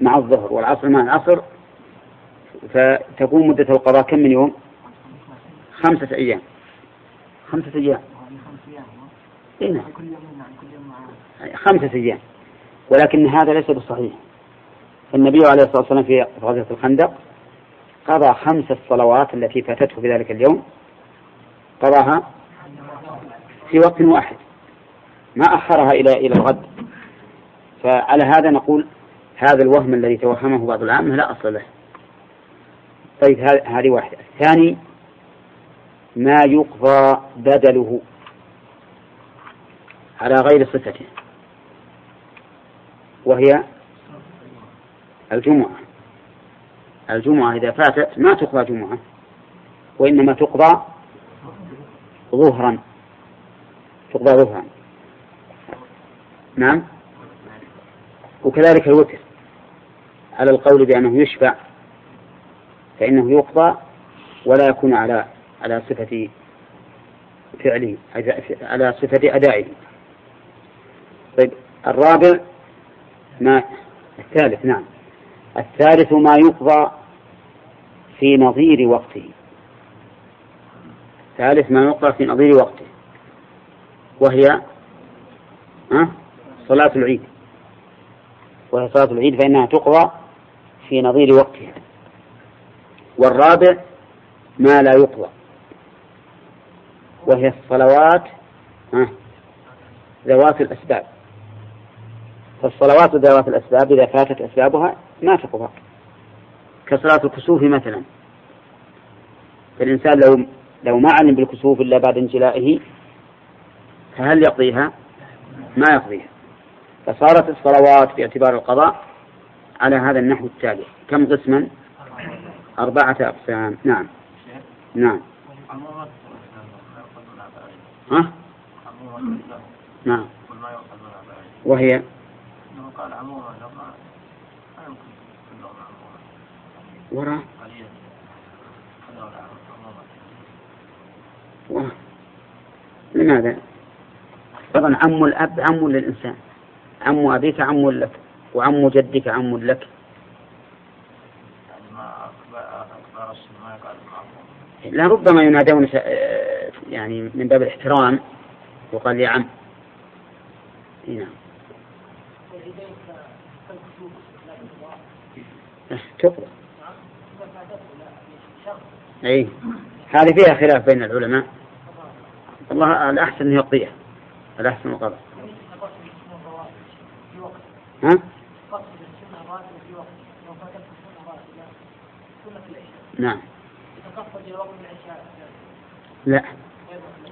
مع الظهر والعصر مع العصر فتكون مدة القضاء كم من يوم؟ خمسة أيام. خمسة أيام. إيه نعم. خمسة أيام. ولكن هذا ليس بالصحيح. النبي عليه الصلاة والسلام في غزوة الخندق قضى خمس الصلوات التي فاتته في ذلك اليوم. قضاها في وقت واحد. ما أخرها إلى إلى الغد. فعلى هذا نقول هذا الوهم الذي توهمه بعض العامة لا أصل له. طيب هذه واحدة. الثاني ما يقضى بدله. على غير صفته. وهي الجمعة. الجمعة إذا فاتت ما تقضى جمعة وإنما تقضى ظهرا. تقضى ظهرا. نعم؟ وكذلك الوتر. على القول بأنه يشفع فإنه يقضى ولا يكون على على صفة فعله على صفة أدائه. طيب الرابع ما الثالث نعم. الثالث ما يقضى في نظير وقته. الثالث ما يقضى في نظير وقته. وهي؟ صلاة العيد. وهي صلاة العيد فإنها تقضى في نظير وقتها. والرابع ما لا يقضى. وهي الصلوات؟ ذوات الأسباب. فالصلوات ذوات الأسباب إذا فاتت أسبابها ما تقضى. كصلاة الكسوف مثلا. فالإنسان لو لو ما علم بالكسوف إلا بعد انجلائه فهل يقضيها؟ ما يقضيها. فصارت الصلوات باعتبار القضاء على هذا النحو التالي. كم قسما؟ أربعة أقسام. نعم. نعم. ها؟ نعم. وهي؟ قال عموما وراء لماذا؟ طبعا عم الأب عم للإنسان. عم أبيك عم لك وعم جدك عم لك. لا ربما ينادون يعني من باب الاحترام يقال يا عم. نعم. تقضى أي هذه فيها خلاف بين العلماء. الله الأحسن يقضيها. الأحسن القضاء ها؟ نعم. لا.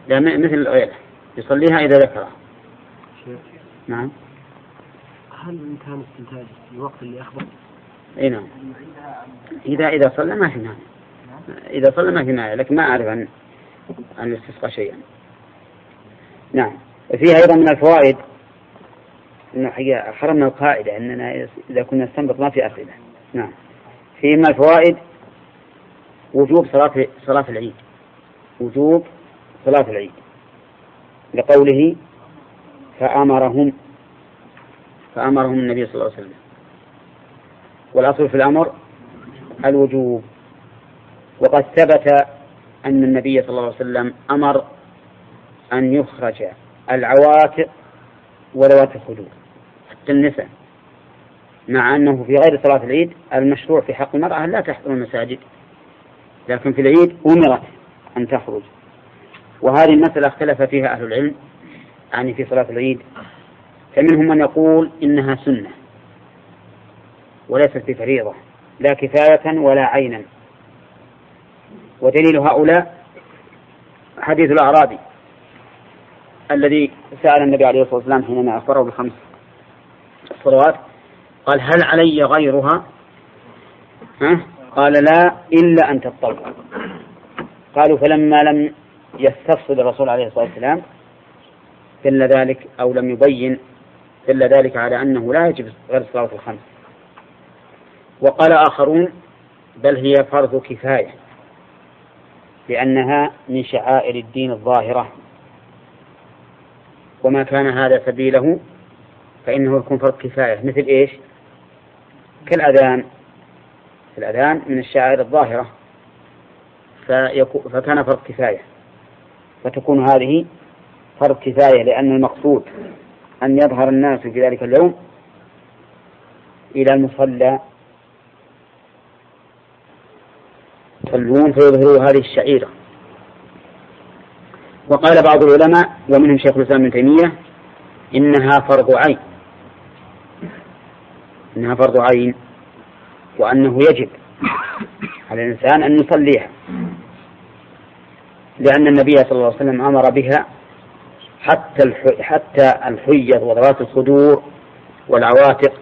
لا مثل الأويلة. يصليها إذا ذكرها. نعم. هل بإمكان استنتاج الوقت اللي أخبر؟ اي نعم. إذا إذا صلى ما في مانع إذا صلى ما في مانع لكن ما أعرف عن عن الاستسقاء شيئا. نعم. فيها أيضا من الفوائد أنه حقيقة حرمنا القاعدة أننا إذا كنا نستنبط ما في أسئلة. نعم. فيه من الفوائد وجوب صلاة صلاة العيد. وجوب صلاة العيد. لقوله فأمرهم فأمرهم النبي صلى الله عليه وسلم. والأصل في الأمر الوجوب. وقد ثبت أن النبي صلى الله عليه وسلم أمر أن يخرج العواتق وذوات الخدود حتى النساء مع أنه في غير صلاة العيد المشروع في حق المرأة لا تحضر المساجد لكن في العيد أمرت أن تخرج. وهذه المسألة اختلف فيها أهل العلم يعني في صلاة العيد فمنهم من يقول إنها سنة. وليست بفريضة لا كفاية ولا عينا. ودليل هؤلاء حديث الأعرابي الذي سأل النبي عليه الصلاة والسلام حينما أخبره بخمس الصلوات قال هل علي غيرها؟ ها؟ قال لا إلا أن تطوع قالوا فلما لم يستفصل الرسول عليه الصلاة والسلام دل ذلك أو لم يبين دل ذلك على أنه لا يجب غير الصلاة الخمس. وقال آخرون بل هي فرض كفاية لأنها من شعائر الدين الظاهرة. وما كان هذا سبيله فإنه يكون فرض كفاية. مثل إيش؟ كالأذان. الأذان من الشعائر الظاهرة. فكان فرض كفاية. فتكون هذه فرض كفاية لأن المقصود أن يظهر الناس في ذلك اليوم إلى المصلى يصلون فيظهروا هذه الشعيرة. وقال بعض العلماء ومنهم شيخ الإسلام ابن تيمية إنها فرض عين. إنها فرض عين وأنه يجب على الإنسان أن يصليها. لأن النبي صلى الله عليه وسلم أمر بها حتى حتى الحيض وذوات الصدور والعواتق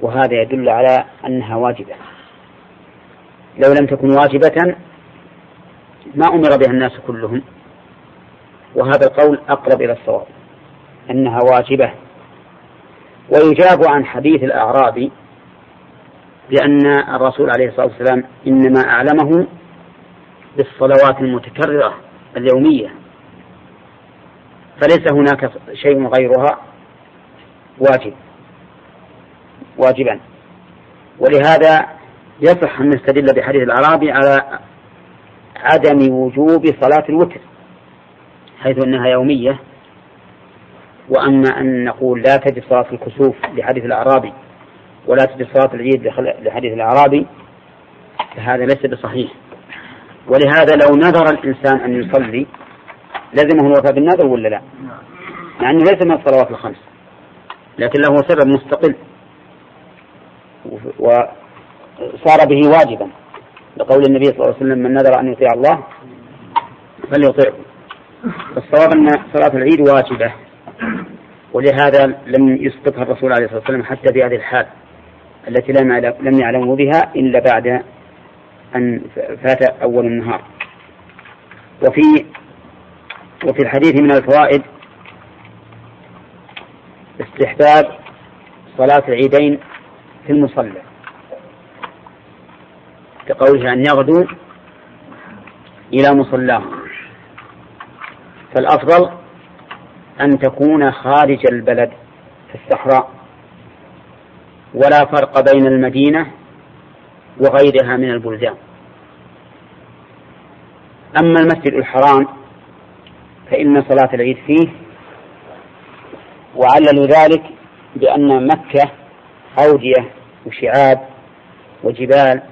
وهذا يدل على أنها واجبة. لو لم تكن واجبة ما أمر بها الناس كلهم. وهذا القول أقرب إلى الصواب أنها واجبة. ويجاب عن حديث الأعرابي بأن الرسول عليه الصلاة والسلام إنما أعلمه بالصلوات المتكررة اليومية فليس هناك شيء غيرها واجب واجبا. ولهذا يصح أن نستدل بحديث الأعرابي على عدم وجوب صلاة الوتر حيث أنها يومية. وأما أن نقول لا تجب صلاة الكسوف لحديث الأعرابي ولا تجب صلاة العيد لحديث الأعرابي فهذا ليس بصحيح. ولهذا لو نذر الإنسان أن يصلي لزمه الوفاء بالنذر ولا لا؟ مع أنه ليس من الصلوات الخمس لكن له سبب مستقل. وصار به واجبا. لقول النبي صلى الله عليه وسلم من نذر أن يطيع الله فليطيعه. الصواب أن صلاة العيد واجبة ولهذا لم يسقطها الرسول عليه الصلاة والسلام حتى في هذه الحال التي لم يعلموا بها إلا بعد أن فات أول النهار. وفي وفي الحديث من الفوائد استحباب صلاة العيدين في المصلى. كقوله أن يغدو إلى مصلاه. فالأفضل أن تكون خارج البلد في الصحراء ولا فرق بين المدينة وغيرها من البلدان. أما المسجد الحرام فإن صلاة العيد فيه وعللوا ذلك بأن مكة أودية وشعاب وجبال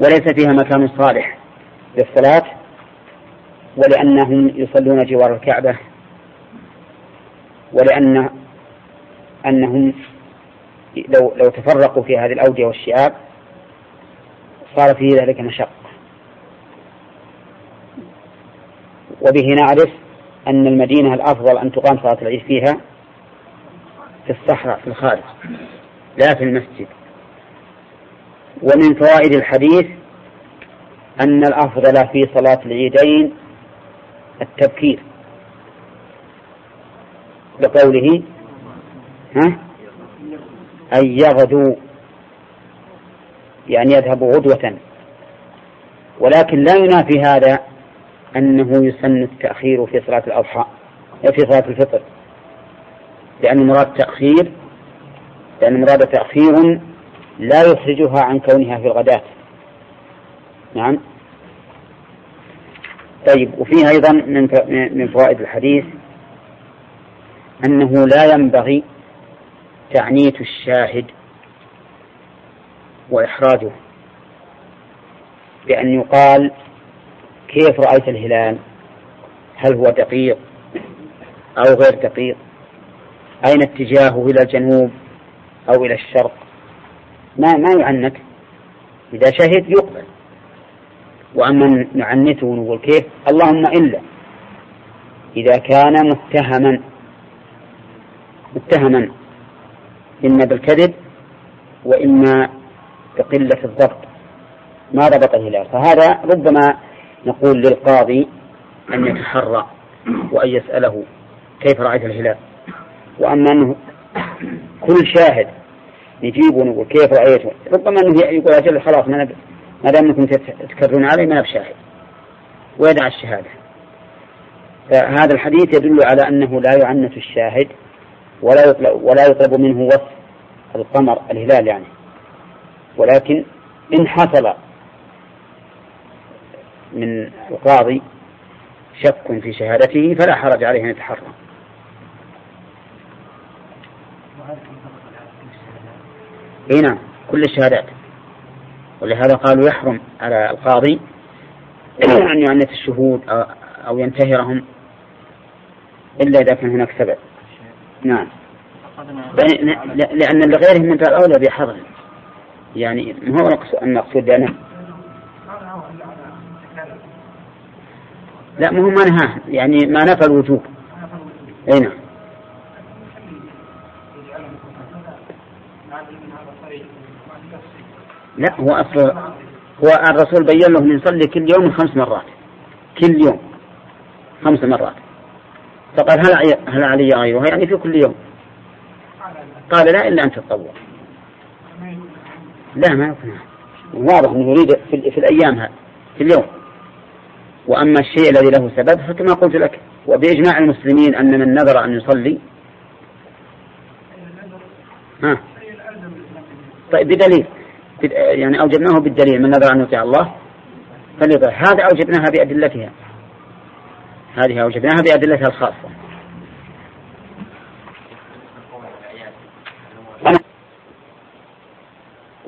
وليس فيها مكان صالح للصلاة ولأنهم يصلون جوار الكعبة ولأن أنهم لو لو تفرقوا في هذه الأودية والشعاب صار فيه ذلك مشقة. وبه نعرف أن المدينة الأفضل أن تقام صلاة العيد فيها في الصحراء في الخارج لا في المسجد. ومن فوائد الحديث أن الأفضل في صلاة العيدين التبكير. بقوله ها؟ أن يغدوا يعني يذهبوا غدوة. ولكن لا ينافي هذا أنه يسن التأخير في صلاة الأضحى في صلاة الفطر. لأن المراد تأخير لأن المراد تأخير لا يخرجها عن كونها في الغداة. نعم. طيب وفيه أيضا من من فوائد الحديث أنه لا ينبغي تعنيت الشاهد وإحراجه بأن يقال كيف رأيت الهلال؟ هل هو دقيق أو غير دقيق؟ أين اتجاهه إلى الجنوب أو إلى الشرق؟ ما ما يعنت إذا شهد يقبل. وأما نعنته ونقول كيف؟ اللهم إلا. إذا كان متهما. متهما. إما بالكذب وإما بقلة الضبط. ما ضبط الهلال. فهذا ربما نقول للقاضي أن يتحرى وأن يسأله كيف رأيت الهلال. وأما أنه كل شاهد نجيب ونقول كيف رأيته ربما أنه يقول أجل خلاص ما دام أنكم تكررون علي ما بشاهد ويدع الشهادة. فهذا الحديث يدل على أنه لا يعنت الشاهد ولا يطلب, ولا يطلب منه وصف القمر الهلال يعني. ولكن إن حصل من القاضي شك في شهادته فلا حرج عليه أن يتحرى. اي نعم كل الشهادات. ولهذا قالوا يحرم على القاضي أن يعنت الشهود أو ينتهرهم إلا إذا كان هناك سبب. نعم. لأن لغيرهم من الأولى بحظر. يعني ما هو المقصود؟ بأنه لا ما هو ما نهاه يعني ما نفى الوجوب. اي نعم. لا هو أصل هو الرسول بين له يصلي كل يوم خمس مرات. كل يوم. خمس مرات. فقال هل هل علي غيرها؟ يعني في كل يوم. قال لا إلا أن تتطوع. لا ما يقنع واضح أنه يريد في, في الأيام هذه في اليوم. وأما الشيء الذي له سبب فكما قلت لك وبإجماع المسلمين أن من نذر أن يصلي. ها؟ طيب بدليل. يعني أوجبناه بالدليل من نذر أن يطيع الله فليطيع هذا أوجبناها بأدلتها. هذه أوجبناها بأدلتها الخاصة.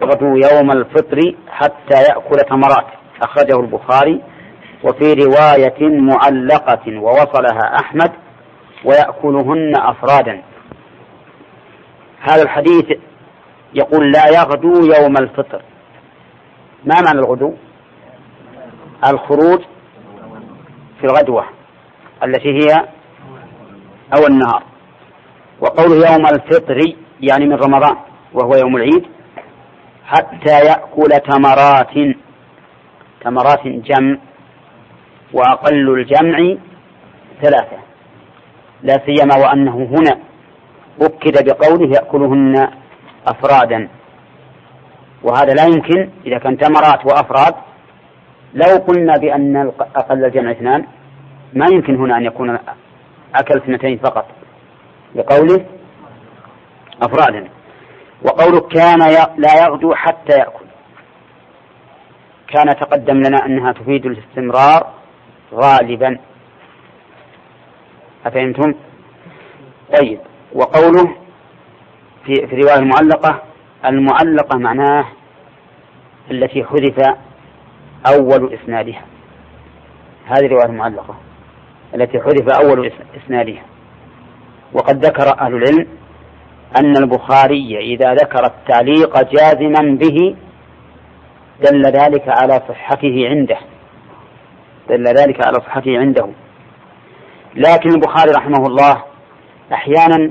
غدو يوم الفطر حتى يأكل تمرات أخرجه البخاري وفي رواية معلقة ووصلها أحمد ويأكلهن أفرادا. هذا الحديث يقول لا يغدو يوم الفطر. ما معنى الغدو؟ الخروج في الغدوة التي هي أو النهار. وقوله يوم الفطر يعني من رمضان وهو يوم العيد حتى يأكل تمرات. تمرات جمع وأقل الجمع ثلاثة. لا سيما وأنه هنا أكد بقوله يأكلهن أفرادا. وهذا لا يمكن إذا كان تمرات وأفراد. لو قلنا بأن أقل الجمع اثنان ما يمكن هنا أن يكون أكل اثنتين فقط. بقوله أفرادا. وقوله كان لا يغدو حتى يأكل. كان تقدم لنا أنها تفيد الاستمرار غالبا. أفهمتم؟ طيب. وقوله في في الرواية المعلقة المعلقة معناه التي حذف أول إسنادها. هذه الرواية المعلقة التي حذف أول إسنادها. وقد ذكر أهل العلم أن البخاري إذا ذكر التعليق جازما به دل ذلك على صحته عنده. دل ذلك على صحته عنده. لكن البخاري رحمه الله أحيانا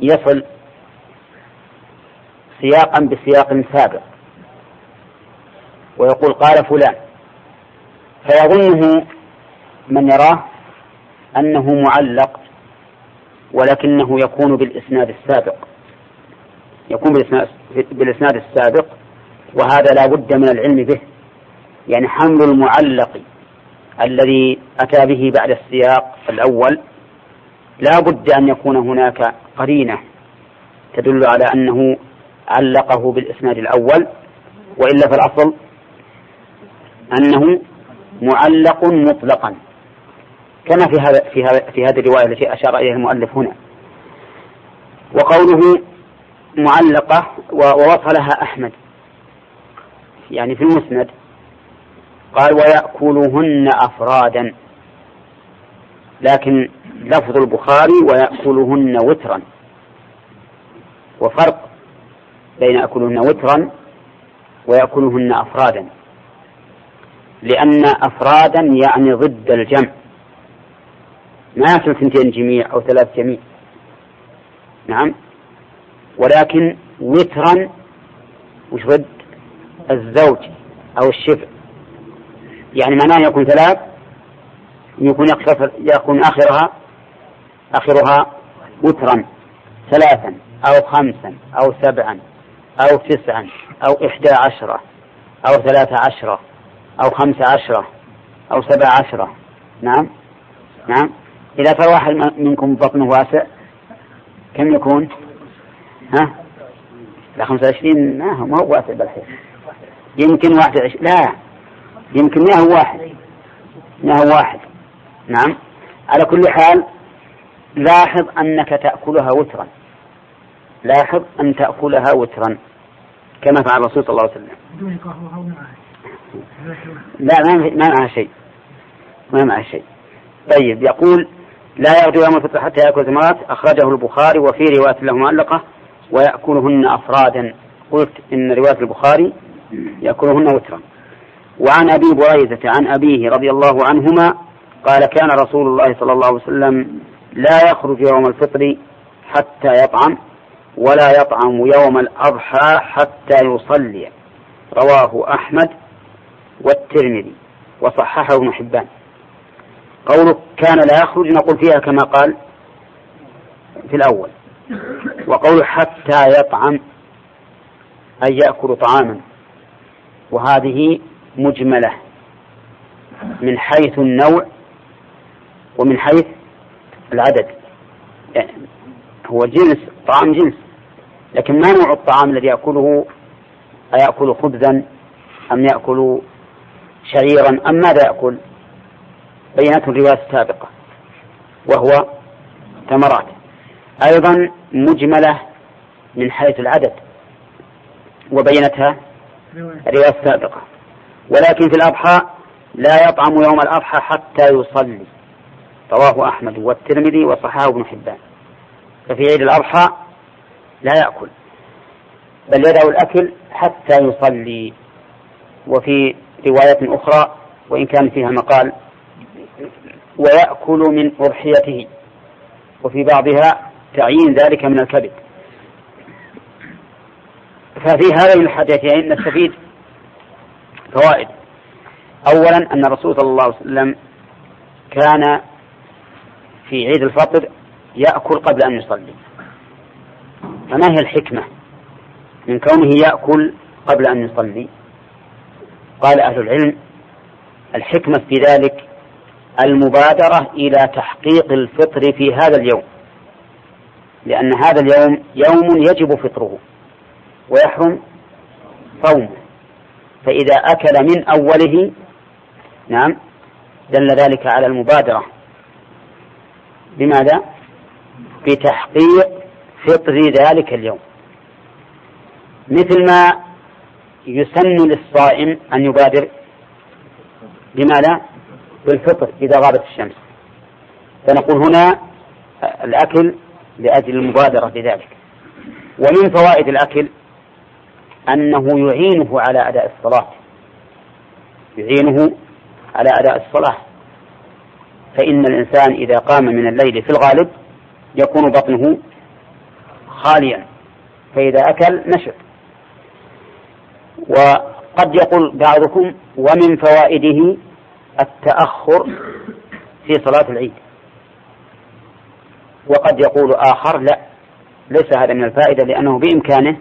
يصل سياقا بسياق سابق. ويقول قال فلان فيظنه من يراه أنه معلق ولكنه يكون بالإسناد السابق. يكون بالإسناد, السابق وهذا لا بد من العلم به. يعني حمل المعلق الذي أتى به بعد السياق الأول لا بد أن يكون هناك قرينة تدل على أنه علقه بالإسناد الأول وإلا فالأصل أنه معلق مطلقا. كما في هذا في هذا في هذه الرواية التي أشار إليها المؤلف هنا. وقوله معلقة ووصلها أحمد. يعني في المسند قال ويأكلهن أفرادا. لكن لفظ البخاري ويأكلهن وترا. وفرق بين يأكلهن وترا ويأكلهن أفرادا. لأن أفرادا يعني ضد الجمع. ما يأكل اثنتين جميع أو ثلاث جميع. نعم. ولكن وترا وش ضد؟ الزوج أو الشفع يعني معناه يكون ثلاث يكون يكون آخرها آخرها وترا ثلاثا أو خمسا أو سبعا. أو تسعا أو إحدى عشرة أو ثلاثة عشرة أو خمسة عشرة أو سبع عشرة. نعم؟ نعم؟ إذا صار منكم بطنه واسع كم يكون؟ ها؟ لا خمسة وعشرين؟ ما هو ما هو واسع بالحين يمكن واحد وعشرين لا يمكن ما هو واحد ما هو واحد نعم؟ على كل حال لاحظ أنك تأكلها وترا. لاحظ أن تأكلها وترا كما فعل الرسول صلى الله عليه وسلم. لا ما ما معها شيء. ما معها شيء. طيب يقول لا يغدو يوم الفطر حتى يأكل ثمرات أخرجه البخاري وفي رواية له معلقة ويأكلهن أفرادا. قلت إن رواية البخاري يأكلهن وترا. وعن أبي بريدة عن أبيه رضي الله عنهما قال كان رسول الله صلى الله عليه وسلم لا يخرج يوم الفطر حتى يطعم ولا يطعم يوم الأضحى حتى يصلي. رواه أحمد والترمذي وصححه ابن حبان. قوله كان لا يخرج نقول فيها كما قال في الأول. وقول حتى يطعم أي يأكل طعاما. وهذه مجملة من حيث النوع ومن حيث العدد. يعني هو جنس طعام جنس. لكن ما نوع الطعام الذي يأكله؟ أيأكل خبزا أم يأكل شعيرا أم ماذا يأكل؟ بينته الرواية السابقة وهو ثمرات. أيضا مجملة من حيث العدد وبينتها الرواية السابقة ولكن في الأضحى لا يطعم يوم الأضحى حتى يصلي. رواه أحمد والترمذي وصححه ابن حبان. ففي عيد الأضحى لا يأكل. بل يدع الأكل حتى يصلي. وفي رواية أخرى وإن كان فيها مقال ويأكل من أضحيته. وفي بعضها تعيين ذلك من الكبد. ففي هذين الحديثين نستفيد فوائد. أولا أن الرسول صلى الله عليه وسلم كان في عيد الفطر يأكل قبل أن يصلي. فما هي الحكمة من كونه يأكل قبل أن يصلي قال أهل العلم الحكمة في ذلك المبادرة إلى تحقيق الفطر في هذا اليوم لأن هذا اليوم يوم يجب فطره ويحرم صومه فإذا أكل من أوله نعم دل ذلك على المبادرة بماذا؟ بتحقيق فطر ذلك اليوم. مثل ما يسن للصائم أن يبادر بماذا؟ بالفطر إذا غابت الشمس. فنقول هنا الأكل لأجل المبادرة بذلك. ومن فوائد الأكل أنه يعينه على أداء الصلاة. يعينه على أداء الصلاة. فإن الإنسان إذا قام من الليل في الغالب يكون بطنه خاليا فإذا أكل نشط. وقد يقول بعضكم ومن فوائده التأخر في صلاة العيد. وقد يقول آخر لا ليس هذا من الفائدة لأنه بإمكانه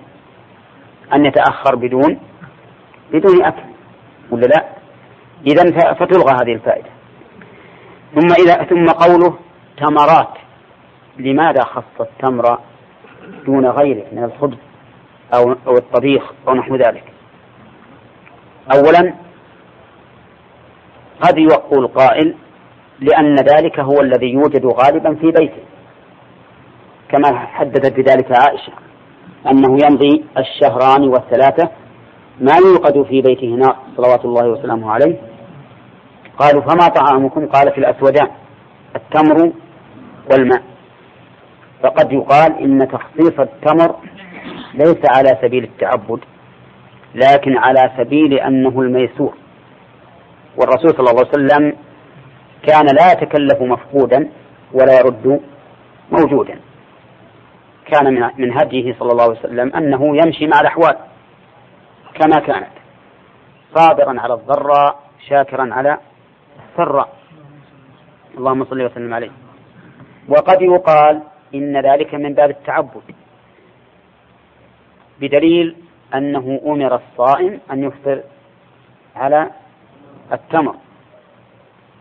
أن يتأخر بدون بدون أكل ولا لا؟ إذا فتلغى هذه الفائدة. ثم إذا ثم قوله تمرات. لماذا خص التمر دون غيره من الخبز أو أو الطبيخ أو نحو ذلك. أولا قد يقول قائل لأن ذلك هو الذي يوجد غالبا في بيته. كما حددت بذلك عائشة أنه يمضي الشهران والثلاثة ما يوقد في بيته نار صلوات الله وسلامه عليه. قالوا فما طعامكم؟ قال في الأسودان التمر والماء. فقد يقال إن تخصيص التمر ليس على سبيل التعبد لكن على سبيل أنه الميسور. والرسول صلى الله عليه وسلم كان لا يتكلف مفقودا ولا يرد موجودا. كان من هديه صلى الله عليه وسلم أنه يمشي مع الأحوال كما كانت صابرا على الضراء شاكرا على السراء. اللهم صل وسلم عليه. وقد يقال إن ذلك من باب التعبد. بدليل أنه أمر الصائم أن يفطر على التمر.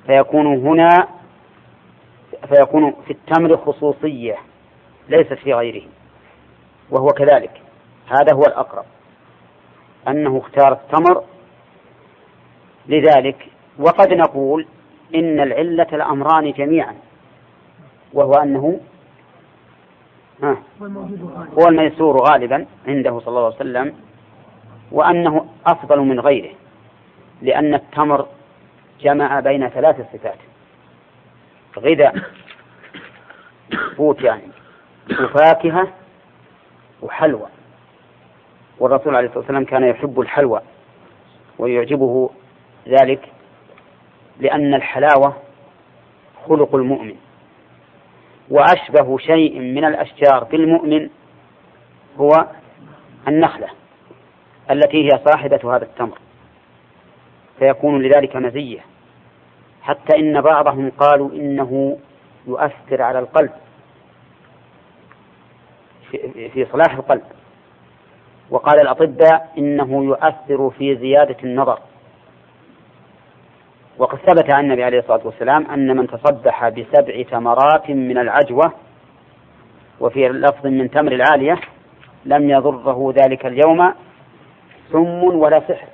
فيكون هنا فيكون في التمر خصوصية ليست في غيره وهو كذلك. هذا هو الأقرب أنه اختار التمر لذلك. وقد نقول إن العلة الأمران جميعا وهو أنه هو الميسور غالبا عنده صلى الله عليه وسلم وأنه أفضل من غيره لأن التمر جمع بين ثلاث صفات. غذاء قوت يعني وفاكهة وحلوى. والرسول عليه الصلاة والسلام كان يحب الحلوى ويعجبه ذلك لأن الحلاوة خلق المؤمن. وأشبه شيء من الأشجار بالمؤمن هو النخلة التي هي صاحبة هذا التمر. فيكون لذلك مزية. حتى إن بعضهم قالوا إنه يؤثر على القلب. في صلاح القلب. وقال الأطباء إنه يؤثر في زيادة النظر. وقد ثبت عن النبي عليه الصلاة والسلام أن من تصبح بسبع تمرات من العجوة وفي لفظ من تمر العالية لم يضره ذلك اليوم سم ولا سحر.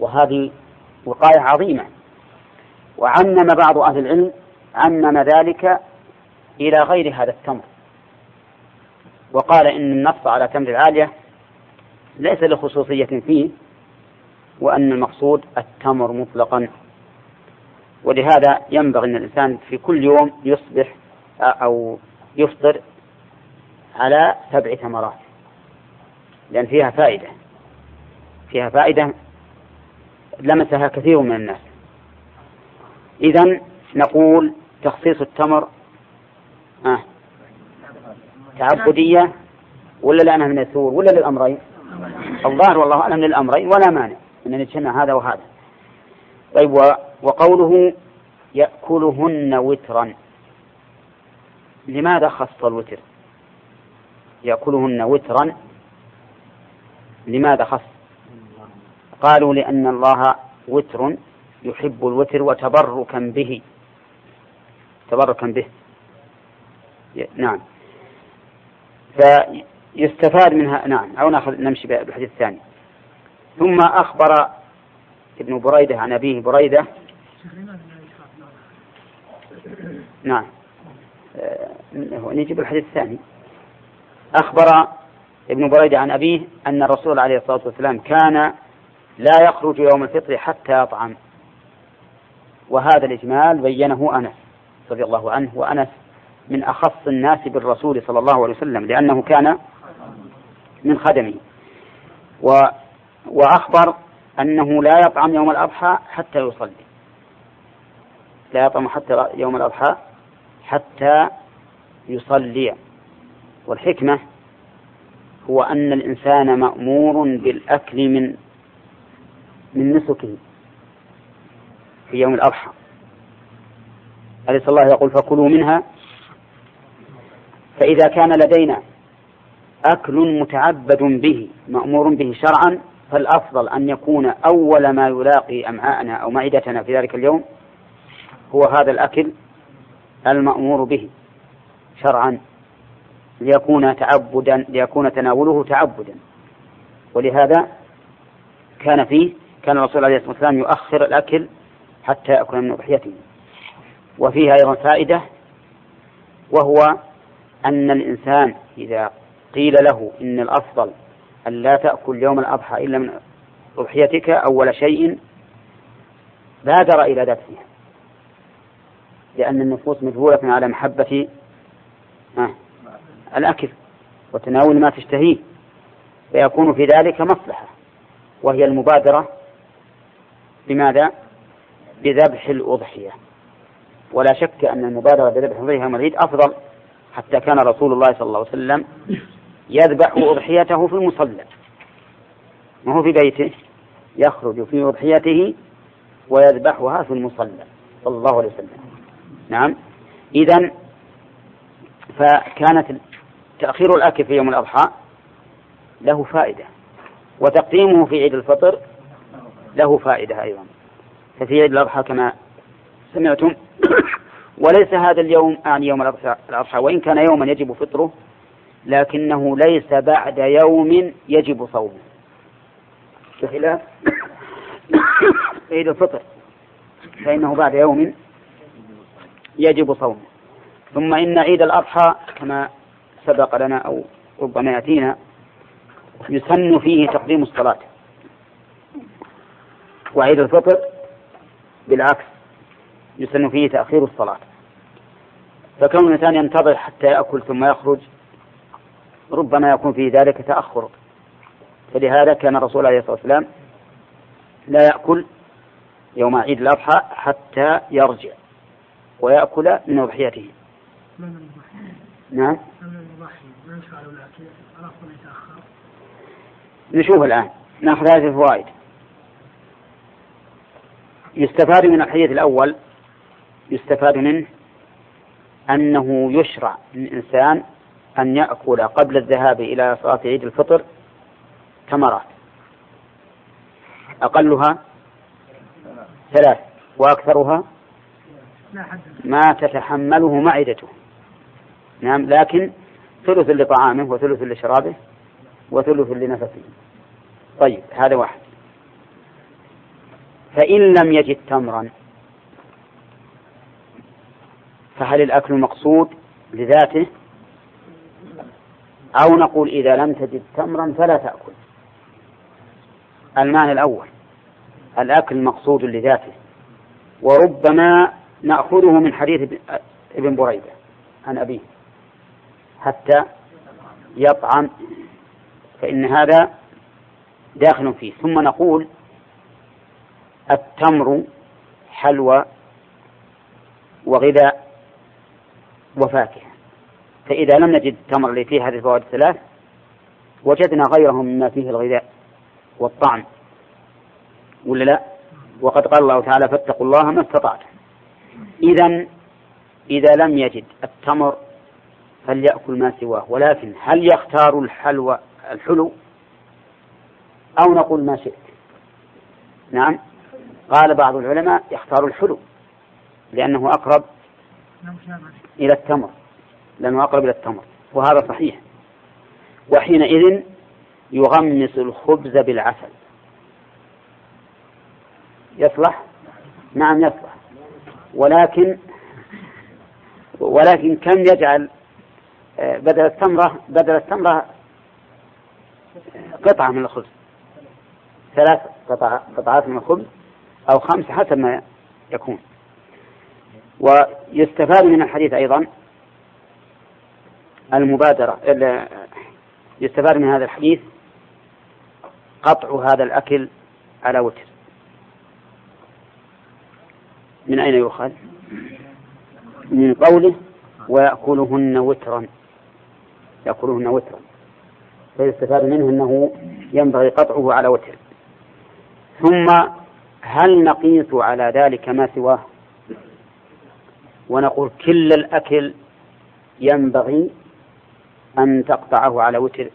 وهذه وقاية عظيمة. وعمم بعض أهل العلم عمم ذلك إلى غير هذا التمر. وقال إن النص على تمر العالية ليس لخصوصية فيه وأن المقصود التمر مطلقا. ولهذا ينبغي أن الإنسان في كل يوم يصبح أو يفطر على سبع ثمرات لأن فيها فائدة. فيها فائدة لمسها كثير من الناس. إذا نقول تخصيص التمر آه تعبدية ولا لأنها من الثور ولا للأمرين؟ الظاهر والله أعلم للأمرين ولا مانع. أن نجتمع هذا وهذا. طيب وقوله يأكلهن وترا. لماذا خص الوتر؟ يأكلهن وترا. لماذا خص؟ قالوا لأن الله وتر يحب الوتر وتبركا به. تبركا به. نعم. فيستفاد منها نعم. أو ناخذ نمشي بالحديث الثاني ثم أخبر ابن بريدة عن أبيه بريدة. نعم. آه، نجيب الحديث الثاني. أخبر ابن بريدة عن أبيه أن الرسول عليه الصلاة والسلام كان لا يخرج يوم الفطر حتى يطعم. وهذا الإجمال بينه أنس رضي الله عنه وأنس من أخص الناس بالرسول صلى الله عليه وسلم لأنه كان من خدمه. وأخبر أنه لا يطعم يوم الأضحى حتى يصلي. لا يطعم حتى يوم الأضحى حتى يصلي. والحكمة هو أن الإنسان مأمور بالأكل من من نسكه في يوم الأضحى. أليس الله يقول فكلوا منها؟ فإذا كان لدينا أكل متعبد به مأمور به شرعا فالأفضل أن يكون أول ما يلاقي أمعاءنا أو معدتنا في ذلك اليوم هو هذا الأكل المأمور به شرعا ليكون تعبدا ليكون تناوله تعبدا. ولهذا كان فيه كان الرسول عليه الصلاة والسلام يؤخر الأكل حتى يأكل من أضحيته. وفيها أيضا فائدة وهو أن الإنسان إذا قيل له إن الأفضل أن لا تأكل يوم الأضحى إلا من أضحيتك أول شيء بادر إلى ذبحها لأن النفوس مجبولة على محبة الأكل وتناول ما تشتهيه فيكون في ذلك مصلحة. وهي المبادرة بماذا؟ بذبح الأضحية. ولا شك أن المبادرة بذبح الأضحية يوم العيد أفضل حتى كان رسول الله صلى الله عليه وسلم يذبح أضحيته في المصلى. ما هو في بيته؟ يخرج في أضحيته ويذبحها في المصلى. صلى الله عليه وسلم. نعم. إذا فكانت تأخير الأكل في يوم الأضحى له فائدة وتقديمه في عيد الفطر له فائدة أيضا. ففي عيد الأضحى كما سمعتم وليس هذا اليوم أعني يوم الأضحى وإن كان يوما يجب فطره لكنه ليس بعد يوم يجب صومه. بخلاف عيد الفطر. فإنه بعد يوم يجب صومه. ثم إن عيد الأضحى كما سبق لنا أو ربما يأتينا يسن فيه تقديم الصلاة. وعيد الفطر بالعكس يسن فيه تأخير الصلاة. فكون الإنسان ينتظر حتى يأكل ثم يخرج ربما يكون في ذلك تأخر. فلهذا كان الرسول عليه الصلاة والسلام لا يأكل يوم عيد الأضحى حتى يرجع ويأكل من أضحيته. نعم. نشوف الآن. نأخذ هذه الفوائد. يستفاد من الحديث الأول يستفاد منه أنه يشرع للإنسان أن يأكل قبل الذهاب إلى صلاة عيد الفطر تمرات أقلها ثلاث وأكثرها ما تتحمله معدته. نعم لكن ثلث لطعامه وثلث لشرابه وثلث لنفسه. طيب هذا واحد. فإن لم يجد تمرا فهل الأكل مقصود لذاته؟ أو نقول إذا لم تجد تمرا فلا تأكل. المعنى الأول الأكل مقصود لذاته. وربما نأخذه من حديث ابن بريدة عن أبيه. حتى يطعم فإن هذا داخل فيه. ثم نقول التمر حلوى وغذاء وفاكهة. فإذا لم نجد التمر اللي فيه هذه الفوائد الثلاث وجدنا غيره مما فيه الغذاء والطعم. ولا لا؟ وقد قال الله تعالى فاتقوا الله ما استطعتم. إذا إذا لم يجد التمر فليأكل ما سواه. ولكن هل يختار الحلوى الحلو؟ أو نقول ما شئت. نعم. قال بعض العلماء يختار الحلو لأنه أقرب إلى التمر. لأنه أقرب إلى التمر وهذا صحيح. وحينئذ يغمس الخبز بالعسل. يصلح؟ نعم يصلح. ولكن ولكن كم يجعل آه، بدل التمرة بدل التمرة قطعة من الخبز. ثلاث قطع قطعات من الخبز أو خمس حسب ما يكون. ويستفاد من الحديث أيضا المبادرة يستفاد من هذا الحديث قطع هذا الأكل على وتر. من أين يؤخذ؟ من قوله ويأكلهن وترا. يأكلهن وترا. فيستفاد منه أنه ينبغي قطعه على وتر. ثم هل نقيس على ذلك ما سواه؟ ونقول كل الأكل ينبغي أن تقطعه على وتر.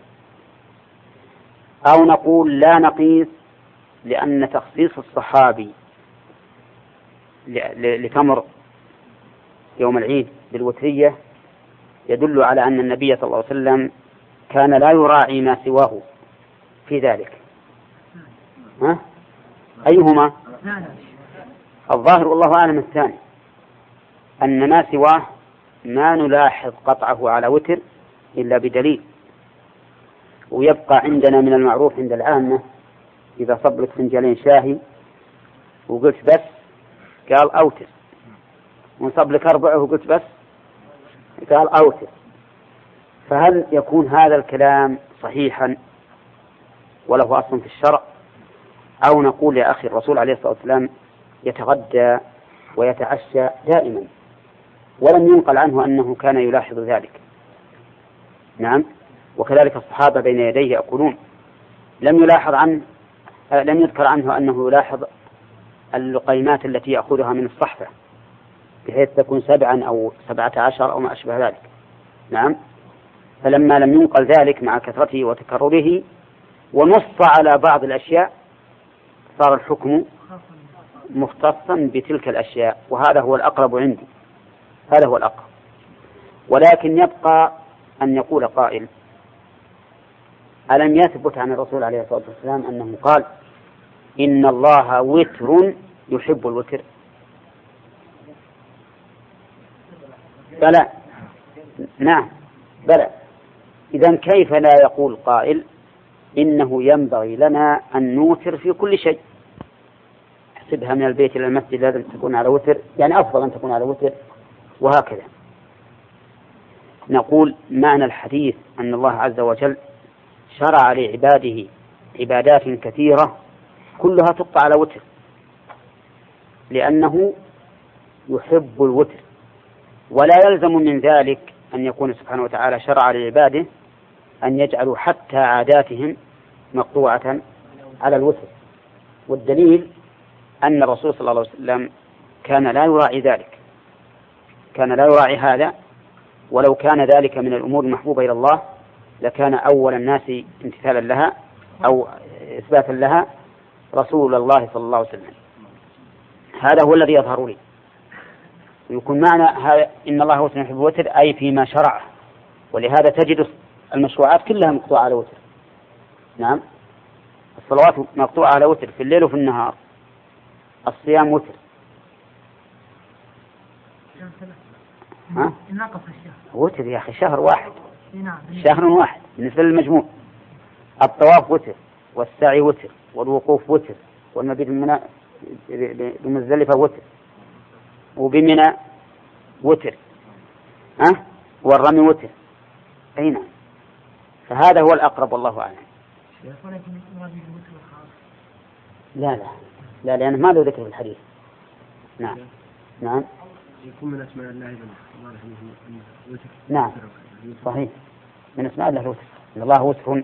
أو نقول لا نقيس لأن تخصيص الصحابي لتمر يوم العيد بالوترية يدل على أن النبي صلى الله عليه وسلم كان لا يراعي ما سواه في ذلك. ها؟ أيهما؟ الظاهر والله أعلم الثاني أن ما سواه ما نلاحظ قطعه على وتر إلا بدليل. ويبقى عندنا من المعروف عند العامة إذا صب لك فنجانين شاهي وقلت بس قال أوتر. ونصب لك أربعة وقلت بس قال أوتر. فهل يكون هذا الكلام صحيحا وله أصل في الشرع؟ أو نقول يا أخي الرسول عليه الصلاة والسلام يتغدى ويتعشى دائما ولم ينقل عنه أنه كان يلاحظ ذلك. نعم. وكذلك الصحابة بين يديه يأكلون. لم يلاحظ عنه لم يذكر عنه أنه يلاحظ اللقيمات التي يأخذها من الصحفة بحيث تكون سبعا أو سبعة عشر أو ما أشبه ذلك. نعم. فلما لم ينقل ذلك مع كثرته وتكرره ونص على بعض الأشياء صار الحكم مختصا بتلك الأشياء وهذا هو الأقرب عندي. هذا هو الأقرب. ولكن يبقى أن يقول قائل ألم يثبت عن الرسول عليه الصلاة والسلام أنه قال إن الله وتر يحب الوتر؟ بلى. نعم. بلى. إذا كيف لا يقول قائل إنه ينبغي لنا أن نوتر في كل شيء؟ احسبها من البيت إلى المسجد لازم تكون على وتر يعني أفضل أن تكون على وتر وهكذا. نقول معنى الحديث أن الله عز وجل شرع لعباده عبادات كثيرة كلها تبقى على وتر لأنه يحب الوتر ولا يلزم من ذلك أن يكون سبحانه وتعالى شرع لعباده أن يجعلوا حتى عاداتهم مقطوعة على الوتر. والدليل أن الرسول صلى الله عليه وسلم كان لا يراعي ذلك كان لا يراعي هذا ولو كان ذلك من الأمور المحبوبة إلى الله لكان أول الناس امتثالا لها أو إثباتا لها رسول الله صلى الله عليه وسلم. هذا هو الذي يظهر لي ويكون معنى إن الله هو يحب الوتر أي فيما شرعه ولهذا تجد المشروعات كلها مقطوعة على وتر. نعم. الصلوات مقطوعة على وتر في الليل وفي النهار. الصيام وتر. ها؟ وتر يا أخي شهر واحد. نعم. شهر واحد بالنسبة للمجموع. الطواف وتر والسعي وتر والوقوف وتر والمبيت بمزدلفة وتر وبمنى وتر ها؟ والرمي وتر. أي نعم. فهذا هو الأقرب والله أعلم. لا لا. لا لأنه ما له ذكر في الحديث. نعم. نعم. يكون من أسماء الله وتر نعم. صحيح. من أسماء الله الوتر الله وتر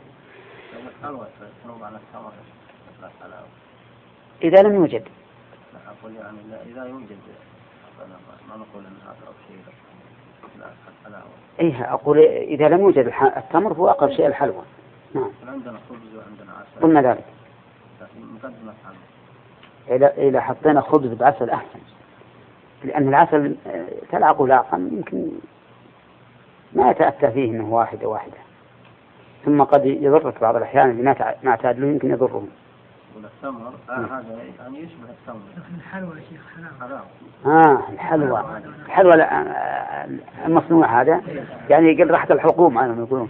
إذا لم يوجد. يعني إذا يوجد ما نقول أن هذا شيء إيه أقول إذا لم يوجد التمر هو أقرب شيء الحلوى. نعم. عندنا خبز وعندنا عسل قلنا ذلك. مقدمة إذا حطينا خبز بعسل أحسن. لأن العسل تلعقه لاقا يمكن ما يتأتى فيه أنه واحدة واحدة. ثم قد يضرك بعض الأحيان اللي ما اعتاد له يمكن يضرهم. والتمر آه هذا يعني يشبه التمر. الحلوى يا شيخ حلال آه الحلوى. الحلوى المصنوع هذا. يعني يقل راحة الحلقوم ما يقولون.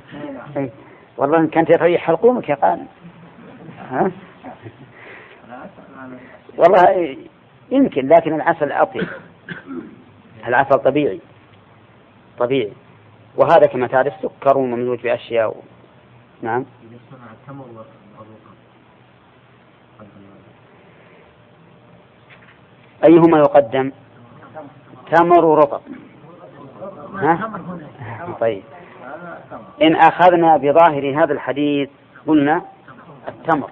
أي. والله إن كانت تريح حلقومك يا قال ها؟ والله يمكن لكن العسل أطيب. العسل طبيعي. طبيعي. وهذا كما تعرف سكر وممزوج بأشياء و... نعم. أيهما يقدم؟ تمر ورطب. ها؟ طيب. إن أخذنا بظاهر هذا الحديث قلنا التمر.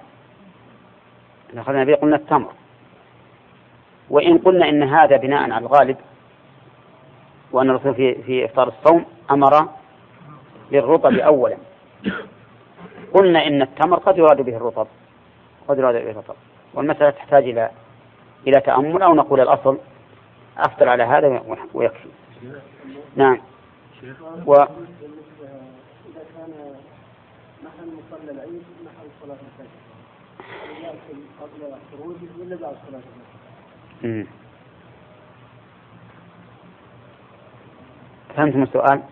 إن أخذنا به قلنا التمر. وإن قلنا إن هذا بناء على الغالب وأن الرسول في في إفطار الصوم أمر بالرطب أولا. قلنا إن التمر قد يراد به الرطب قد يراد به الرطب. والمسألة تحتاج إلى إلى تأمل أو نقول الأصل أفطر على هذا ويكفي. نعم. و إذا كان محل مصلى العيد محل صلاة الفجر؟ فهمتم السؤال؟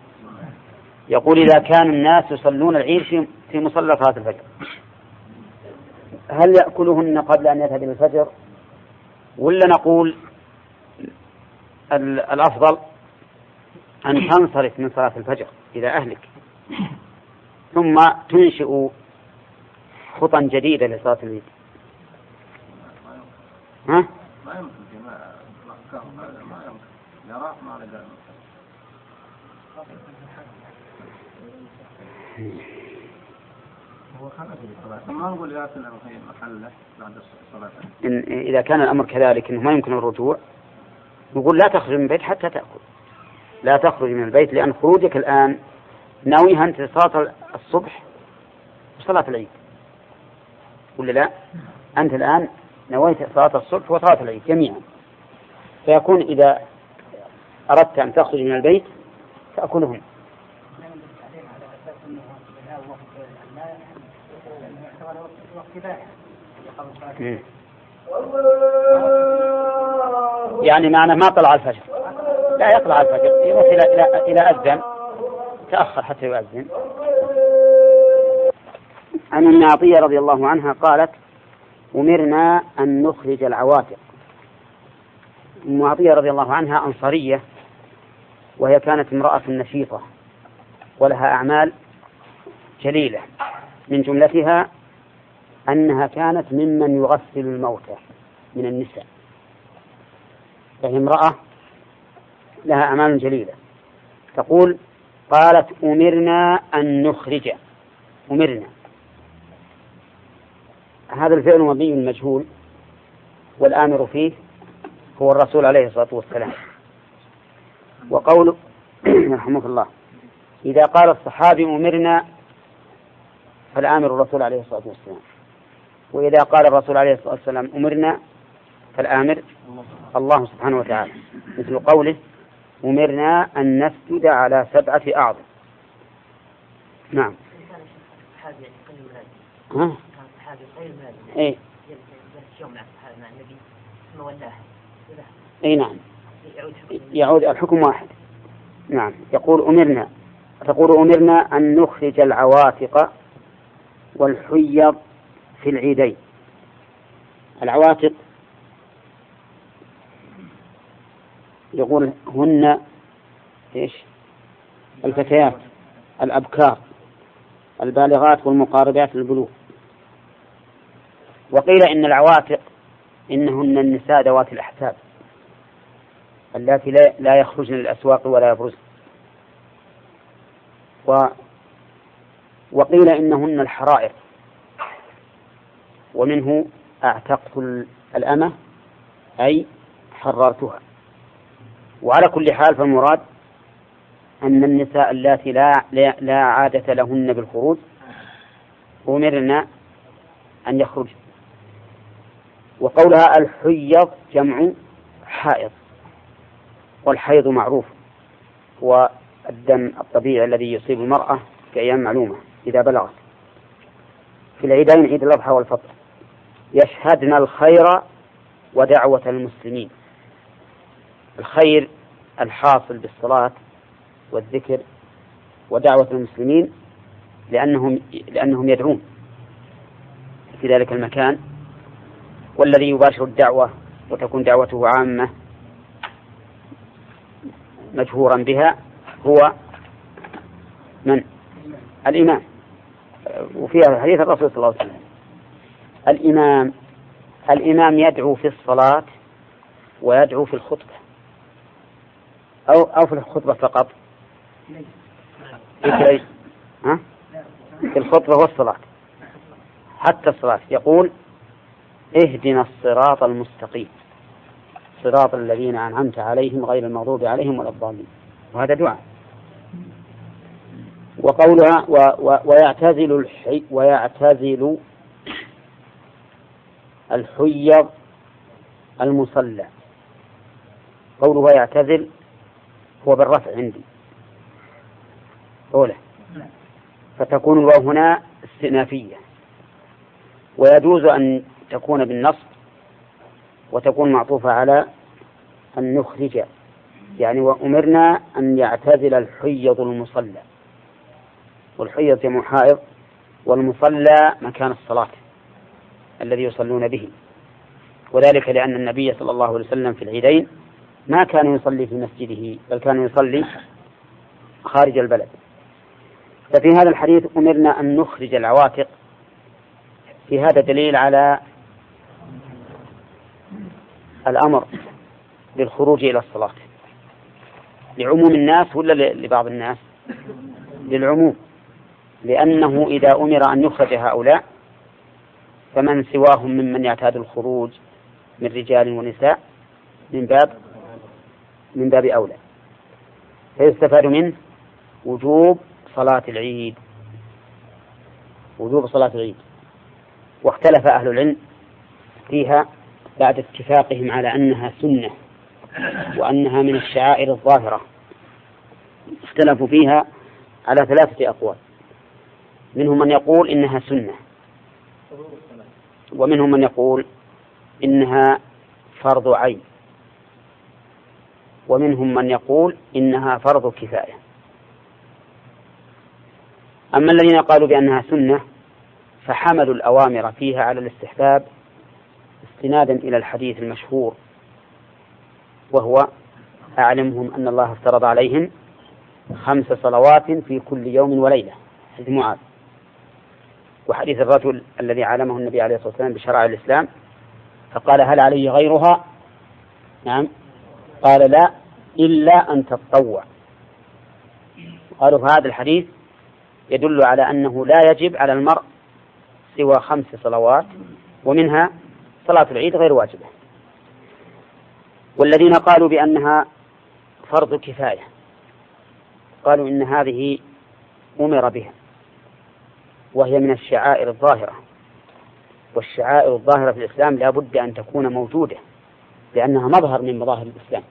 يقول إذا كان الناس يصلون العيد في في مصلى صلاة الفجر هل يأكلهن قبل أن يذهب إلى الفجر ولا نقول ال- الأفضل أن تنصرف من صلاة الفجر إلى أهلك ثم تنشئ خطا جديدة لصلاة العيد ها؟ الأحكام هذا ما إن إذا كان الأمر كذلك أنه ما يمكن الرجوع نقول لا تخرج من البيت حتى تأكل. لا تخرج من البيت لأن خروجك الآن ناويها أنت صلاة الصبح وصلاة العيد. ولا لا؟ أنت الآن نويت صلاة الصبح وصلاة العيد جميعا. فيكون إذا أردت أن تخرج من البيت تأكلهم. يعني معنى ما طلع الفجر. لا يطلع الفجر. يروح إلى إلى إلى أذن. تأخر حتى يؤذن. عن ام عطية رضي الله عنها قالت أمرنا أن نخرج العواتق. ام عطية رضي الله عنها أنصارية وهي كانت امرأة نشيطة ولها أعمال جليلة. من جملتها أنها كانت ممن يغسل الموتى من النساء. فهي امرأة لها أعمال جليلة. تقول قالت أمرنا أن نخرج. أمرنا. هذا الفعل مبني مجهول والآمر فيه هو الرسول عليه الصلاة والسلام. وقول رحمه الله إذا قال الصحابي أمرنا فالآمر الرسول عليه الصلاة والسلام. وإذا قال الرسول عليه الصلاة والسلام أمرنا فالآمر الله سبحانه وتعالى. مثل قوله أمرنا أن نسجد على سبعة أعظم. نعم. ها؟ إيه. إي نعم. يعود الحكم واحد. نعم. يقول أمرنا تقول أمرنا أن نخرج العواتق والحيض في العيدين. العواتق يقول هن إيش؟ الفتيات الأبكار البالغات والمقاربات للبلوغ. وقيل إن العواتق إنهن النساء ذوات الأحساب. اللاتي لا, يخرجن للأسواق ولا يبرزن. و وقيل إنهن الحرائر. ومنه أعتقت الأمة أي حررتها. وعلى كل حال فالمراد أن النساء اللاتي لا, لا, لا عادة لهن بالخروج أمرنا أن يخرجن. وقولها الحيض جمع حائض والحيض معروف هو الدم الطبيعي الذي يصيب المرأة في أيام معلومة إذا بلغت. في العيدين عيد الأضحى والفطر. يشهدن الخير ودعوة المسلمين. الخير الحاصل بالصلاة والذكر ودعوة المسلمين لأنهم لأنهم يدعون في ذلك المكان. والذي يباشر الدعوة وتكون دعوته عامة مجهورا بها هو من؟ الإمام. وفيها حديث الرسول صلى الله عليه وسلم. الإمام. الإمام يدعو في الصلاة ويدعو في الخطبة. أو أو في الخطبة فقط. في الخطبة والصلاة. حتى الصلاة. يقول اهدنا الصراط المستقيم. صراط الذين أنعمت عليهم غير المغضوب عليهم ولا الضالين. وهذا دعاء. وقولها و و ويعتزل الحي ويعتزل الحيض المصلى. قوله يعتزل هو بالرفع عندي. أولى فتكون الواو هنا استئنافية. ويجوز أن تكون بالنصب وتكون معطوفة على أن نخرج. يعني وأمرنا أن يعتزل الحيض المصلى. والحيض جمع حائض والمصلى مكان الصلاة الذي يصلون به. وذلك لأن النبي صلى الله عليه وسلم في العيدين ما كان يصلي في مسجده بل كان يصلي خارج البلد. ففي هذا الحديث أمرنا أن نخرج العواتق. في هذا دليل على الأمر للخروج إلى الصلاة. لعموم الناس ولا لبعض الناس؟ للعموم. لأنه إذا أمر أن يخرج هؤلاء فمن سواهم ممن يعتاد الخروج من رجال ونساء من باب من باب أولى. فيستفاد منه وجوب صلاة العيد. وجوب صلاة العيد. واختلف أهل العلم فيها بعد اتفاقهم على أنها سنة وأنها من الشعائر الظاهرة. اختلفوا فيها على ثلاثة أقوال. منهم من يقول إنها سنة. ومنهم من يقول إنها فرض عين. ومنهم من يقول إنها فرض كفاية. أما الذين قالوا بأنها سنة فحملوا الأوامر فيها على الاستحباب استنادا إلى الحديث المشهور وهو أعلمهم أن الله افترض عليهم خمس صلوات في كل يوم وليلة حديث معاذ. وحديث الرجل الذي علمه النبي عليه الصلاة والسلام بشرع الإسلام فقال هل علي غيرها؟ نعم. قال لا إلا أن تتطوع. قالوا هذا الحديث يدل على أنه لا يجب على المرء سوى خمس صلوات ومنها صلاة العيد غير واجبة. والذين قالوا بأنها فرض كفاية قالوا إن هذه أمر بها وهي من الشعائر الظاهرة. والشعائر الظاهرة في الإسلام لا بد أن تكون موجودة لأنها مظهر من مظاهر الإسلام.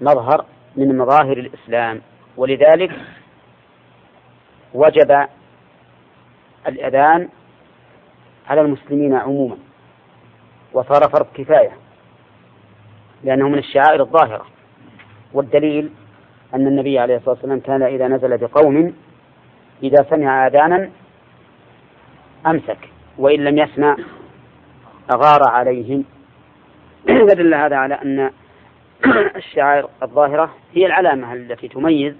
مظهر من مظاهر الإسلام ولذلك وجب الأذان على المسلمين عموما. وصار فرض كفاية لأنه من الشعائر الظاهرة. والدليل أن النبي عليه الصلاة والسلام كان إذا نزل بقوم إذا سمع آذانا أمسك وإن لم يسمع أغار عليهم. فدل هذا على أن الشعائر الظاهرة هي العلامة التي تميز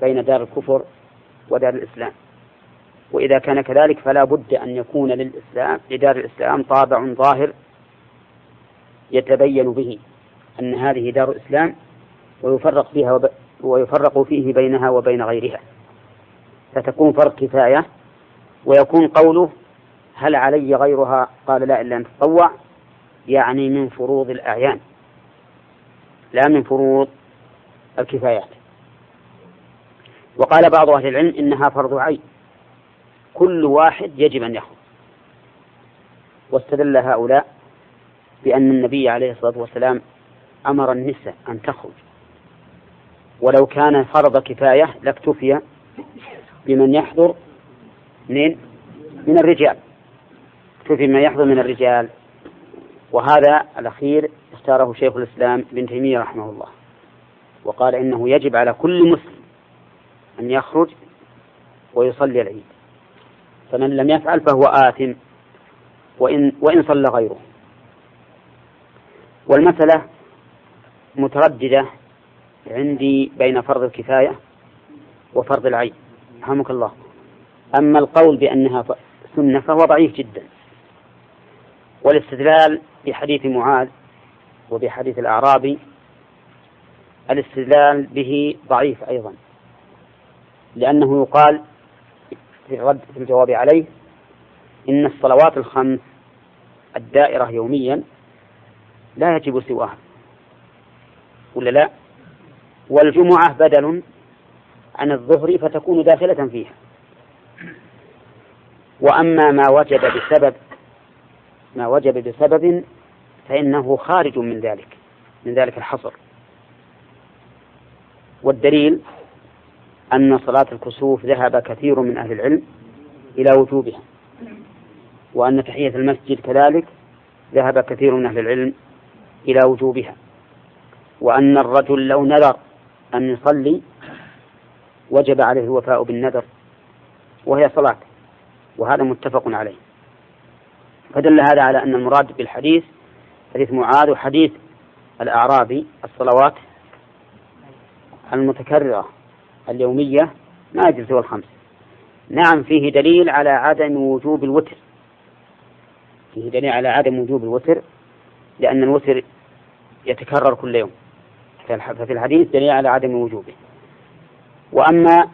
بين دار الكفر ودار الإسلام. وإذا كان كذلك فلا بد أن يكون للإسلام لدار الإسلام طابع ظاهر يتبين به أن هذه دار إسلام ويفرق فيها وب... ويفرق فيه بينها وبين غيرها. فتكون فرق كفاية ويكون قوله هل علي غيرها؟ قال لا إلا أن تطوع يعني من فروض الأعيان لا من فروض الكفايات. وقال بعض أهل العلم إنها فرض عين كل واحد يجب أن يخرج. واستدل هؤلاء بأن النبي عليه الصلاة والسلام أمر النساء أن تخرج. ولو كان فرض كفاية لاكتفي بمن يحضر من من الرجال. اكتفي بمن يحضر من الرجال. وهذا الأخير اختاره شيخ الإسلام ابن تيمية رحمه الله. وقال إنه يجب على كل مسلم أن يخرج ويصلي العيد. فمن لم يفعل فهو آثم. وإن وإن صلى غيره. والمسألة مترددة عندي بين فرض الكفاية وفرض العين. رحمك الله. أما القول بأنها سنة فهو ضعيف جدا. والاستدلال بحديث معاذ وبحديث الأعرابي الاستدلال به ضعيف أيضا. لأنه يقال في الرد في الجواب عليه إن الصلوات الخمس الدائرة يوميا لا يجب سواها. ولا لا؟ والجمعة بدل عن الظهر فتكون داخلة فيها. وأما ما وجب بسبب ما وجب بسبب فإنه خارج من ذلك من ذلك الحصر. والدليل أن صلاة الكسوف ذهب كثير من أهل العلم إلى وجوبها وأن تحية المسجد كذلك ذهب كثير من أهل العلم إلى وجوبها. وأن الرجل لو نذر أن يصلي وجب عليه الوفاء بالنذر وهي صلاة وهذا متفق عليه. فدل هذا على أن المراد بالحديث حديث معاذ وحديث الأعرابي الصلوات المتكررة اليومية ما يجوز سوى الخمس. نعم فيه دليل على عدم وجوب الوتر. فيه دليل على عدم وجوب الوتر. لأن الوتر يتكرر كل يوم. ففي الحديث دليل على عدم وجوبه. وأما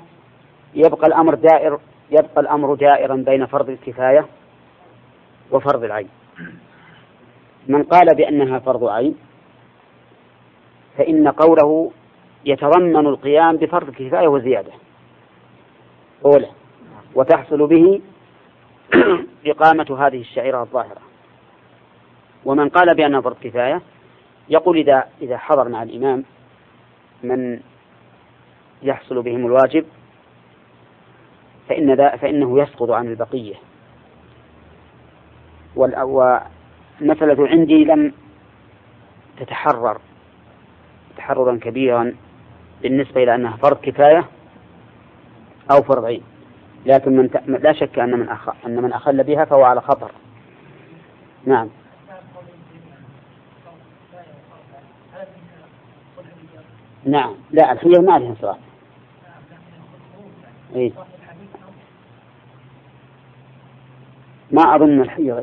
يبقى الأمر دائر يبقى الأمر دائرا بين فرض الكفاية وفرض العين. من قال بأنها فرض عين فإن قوله يتضمن القيام بفرض الكفاية وزيادة أولى وتحصل به إقامة هذه الشعيرة الظاهرة. ومن قال بأنها فرض كفاية يقول إذا إذا حضر مع الإمام من يحصل بهم الواجب فإن فإنه يسقط عن البقية والمسألة عندي لم تتحرر تحررا كبيرا بالنسبة إلى أنها فرض كفاية أو فرض عين لكن من. لا شك. أن من أخل بها فهو على خطر نعم نعم. لا الحية ما عليها صلاة إيه؟ ما أظن الحية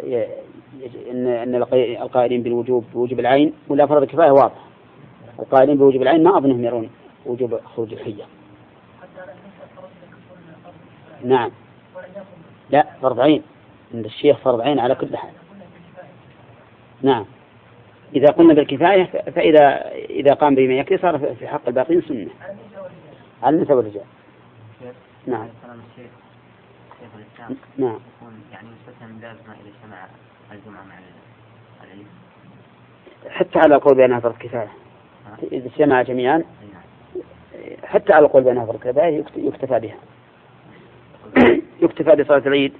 إن إن القائلين بالوجوب بوجوب العين ولا فرض كفاية واضح. القائلين بوجوب العين ما أظنهم يرون وجوب خروج الحية. نعم. لا فرض عين. عند الشيخ فرض عين على كل حال. نعم. إذا قلنا بالكفاية فإذا إذا قام بما يكفي صار في حق الباقين سنة. على النساء والرجال نعم. كلام الشيخ شيخ الإسلام نعم. يكون يعني مستثنى لازمة إذا اجتمع الجمعة مع العيد حتى على قول بأنها فرض كفاية. إذا اجتمع جميعا. أي نعم حتى على قول بأنها فرض كفاية يكت- يكتفى بها. يكتفى بصلاة العيد.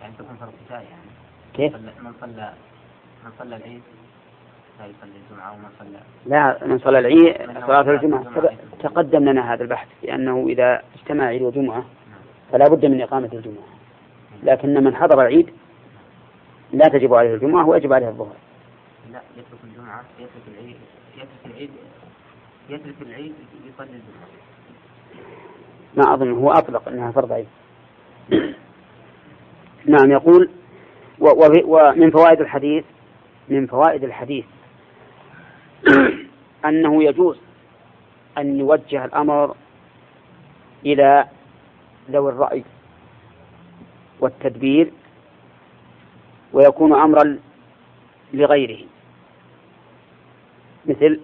يعني تكون فرض كفاية يعني. كيف؟ من صلى من صلى العيد لا من صلى العيد صلاة الجمعة. تق- تقدم لنا هذا البحث لأنه إذا اجتمع عيد وجمعة فلا بد من إقامة الجمعة. لكن من حضر العيد لا تجب عليه الجمعة ويجب عليه الظهر. لا يترك الجمعة يترك العيد يترك العيد يترك العيد يصلي الجمعة. ما أظن هو أطلق أنها فرض عين نعم يقول ومن فوائد الحديث من فوائد الحديث أنه يجوز أن يوجه الأمر إلى ذوي الرأي والتدبير ويكون أمرا لغيره. مثل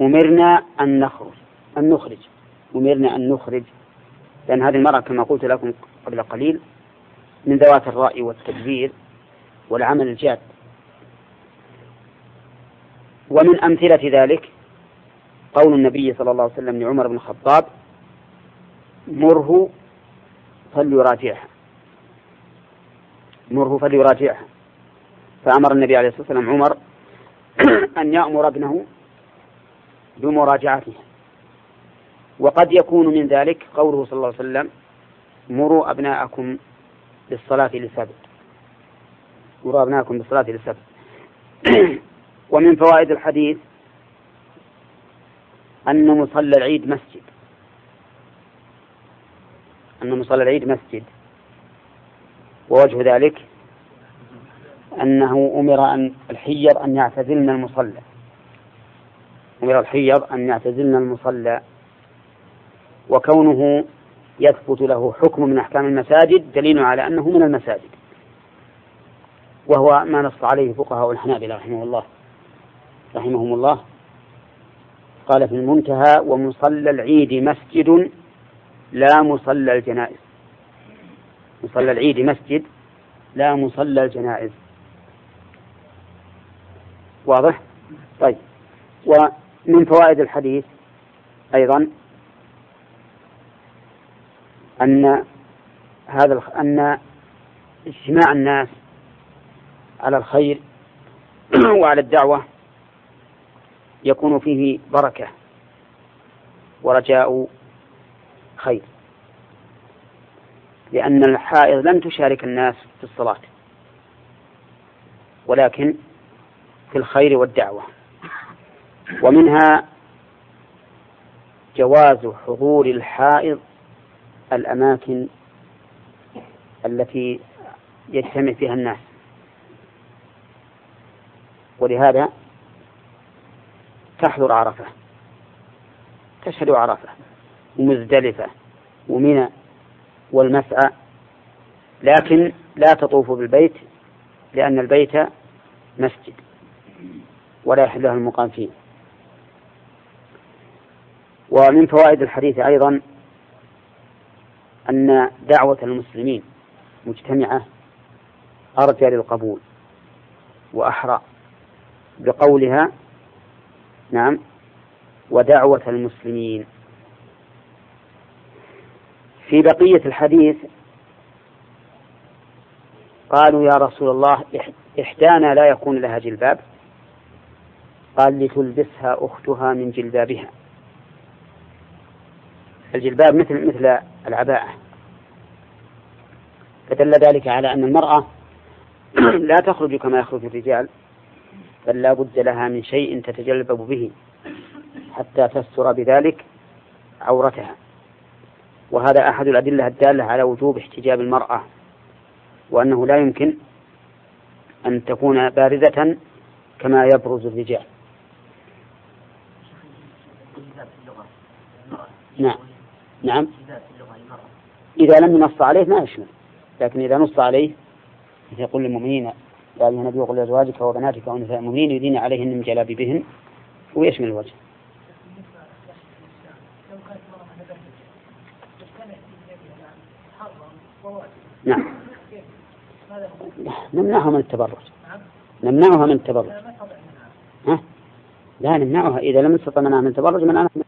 أمرنا أن نخرج أن نخرج. أمرنا أن نخرج لأن هذه المرأة كما قلت لكم قبل قليل من ذوات الرأي والتدبير والعمل الجاد. ومن أمثلة ذلك قول النبي صلى الله عليه وسلم لعمر بن الخطاب مره فليراجعها. مره فليراجعها. فأمر النبي عليه الصلاة والسلام عمر أن يأمر ابنه بمراجعتها وقد يكون من ذلك قوله صلى الله عليه وسلم مروا أبناءكم بالصلاة لسبع مروا أبناءكم بالصلاة لسبع ومن فوائد الحديث أن مصلى العيد مسجد. أن مصلى العيد مسجد. ووجه ذلك أنه أمر أن الحيض أن يعتزلن المصلى. أمر الحيض أن يعتزلن المصلى. وكونه يثبت له حكم من أحكام المساجد دليل على أنه من المساجد. وهو ما نص عليه فقهاء الحنابلة رحمه الله. رحمهم الله قال في المنتهى ومصلى العيد مسجد لا مصلى الجنائز مصلى العيد مسجد لا مصلى الجنائز واضح؟ طيب ومن فوائد الحديث أيضا أن هذا. أن اجتماع الناس على الخير وعلى الدعوة يكون فيه بركة. ورجاء خير. لأن الحائض لن تشارك الناس في الصلاة. ولكن في الخير والدعوة. ومنها جواز حضور الحائض الأماكن التي يجتمع فيها الناس. ولهذا تحضر عرفة. تشهد عرفة. ومزدلفة. ومنى. والمسعى. لكن لا تطوف بالبيت لأن البيت مسجد. ولا يحل له المقام فيه. ومن فوائد الحديث أيضا أن دعوة المسلمين مجتمعة أرجى للقبول وأحرى. بقولها نعم. ودعوة المسلمين. في بقية الحديث قالوا يا رسول الله إحدانا لا يكون لها جلباب. قال لتلبسها أختها من جلبابها. الجلباب مثل مثل العباءة. فدل ذلك على أن المرأة لا تخرج كما يخرج الرجال. بل لا بد لها من شيء تتجلبب به حتى تستر بذلك عورتها. وهذا أحد الأدلة الدالة على وجوب احتجاب المرأة وأنه لا يمكن أن تكون بارزة كما يبرز الرجال. نعم. نعم. إذا لم ينص عليه ما يشمل لكن إذا نص عليه يقول للمؤمنين يا أيها النبي قل لأزواجك وبناتك ونساء المؤمنين يدين عليهن من جلابيبهن ويشمل الوجه. نعم. نمنعها من التبرج. نمنعها من التبرج. ها؟ لا نمنعها. إذا لم نستطع منعها من التبرج منعها من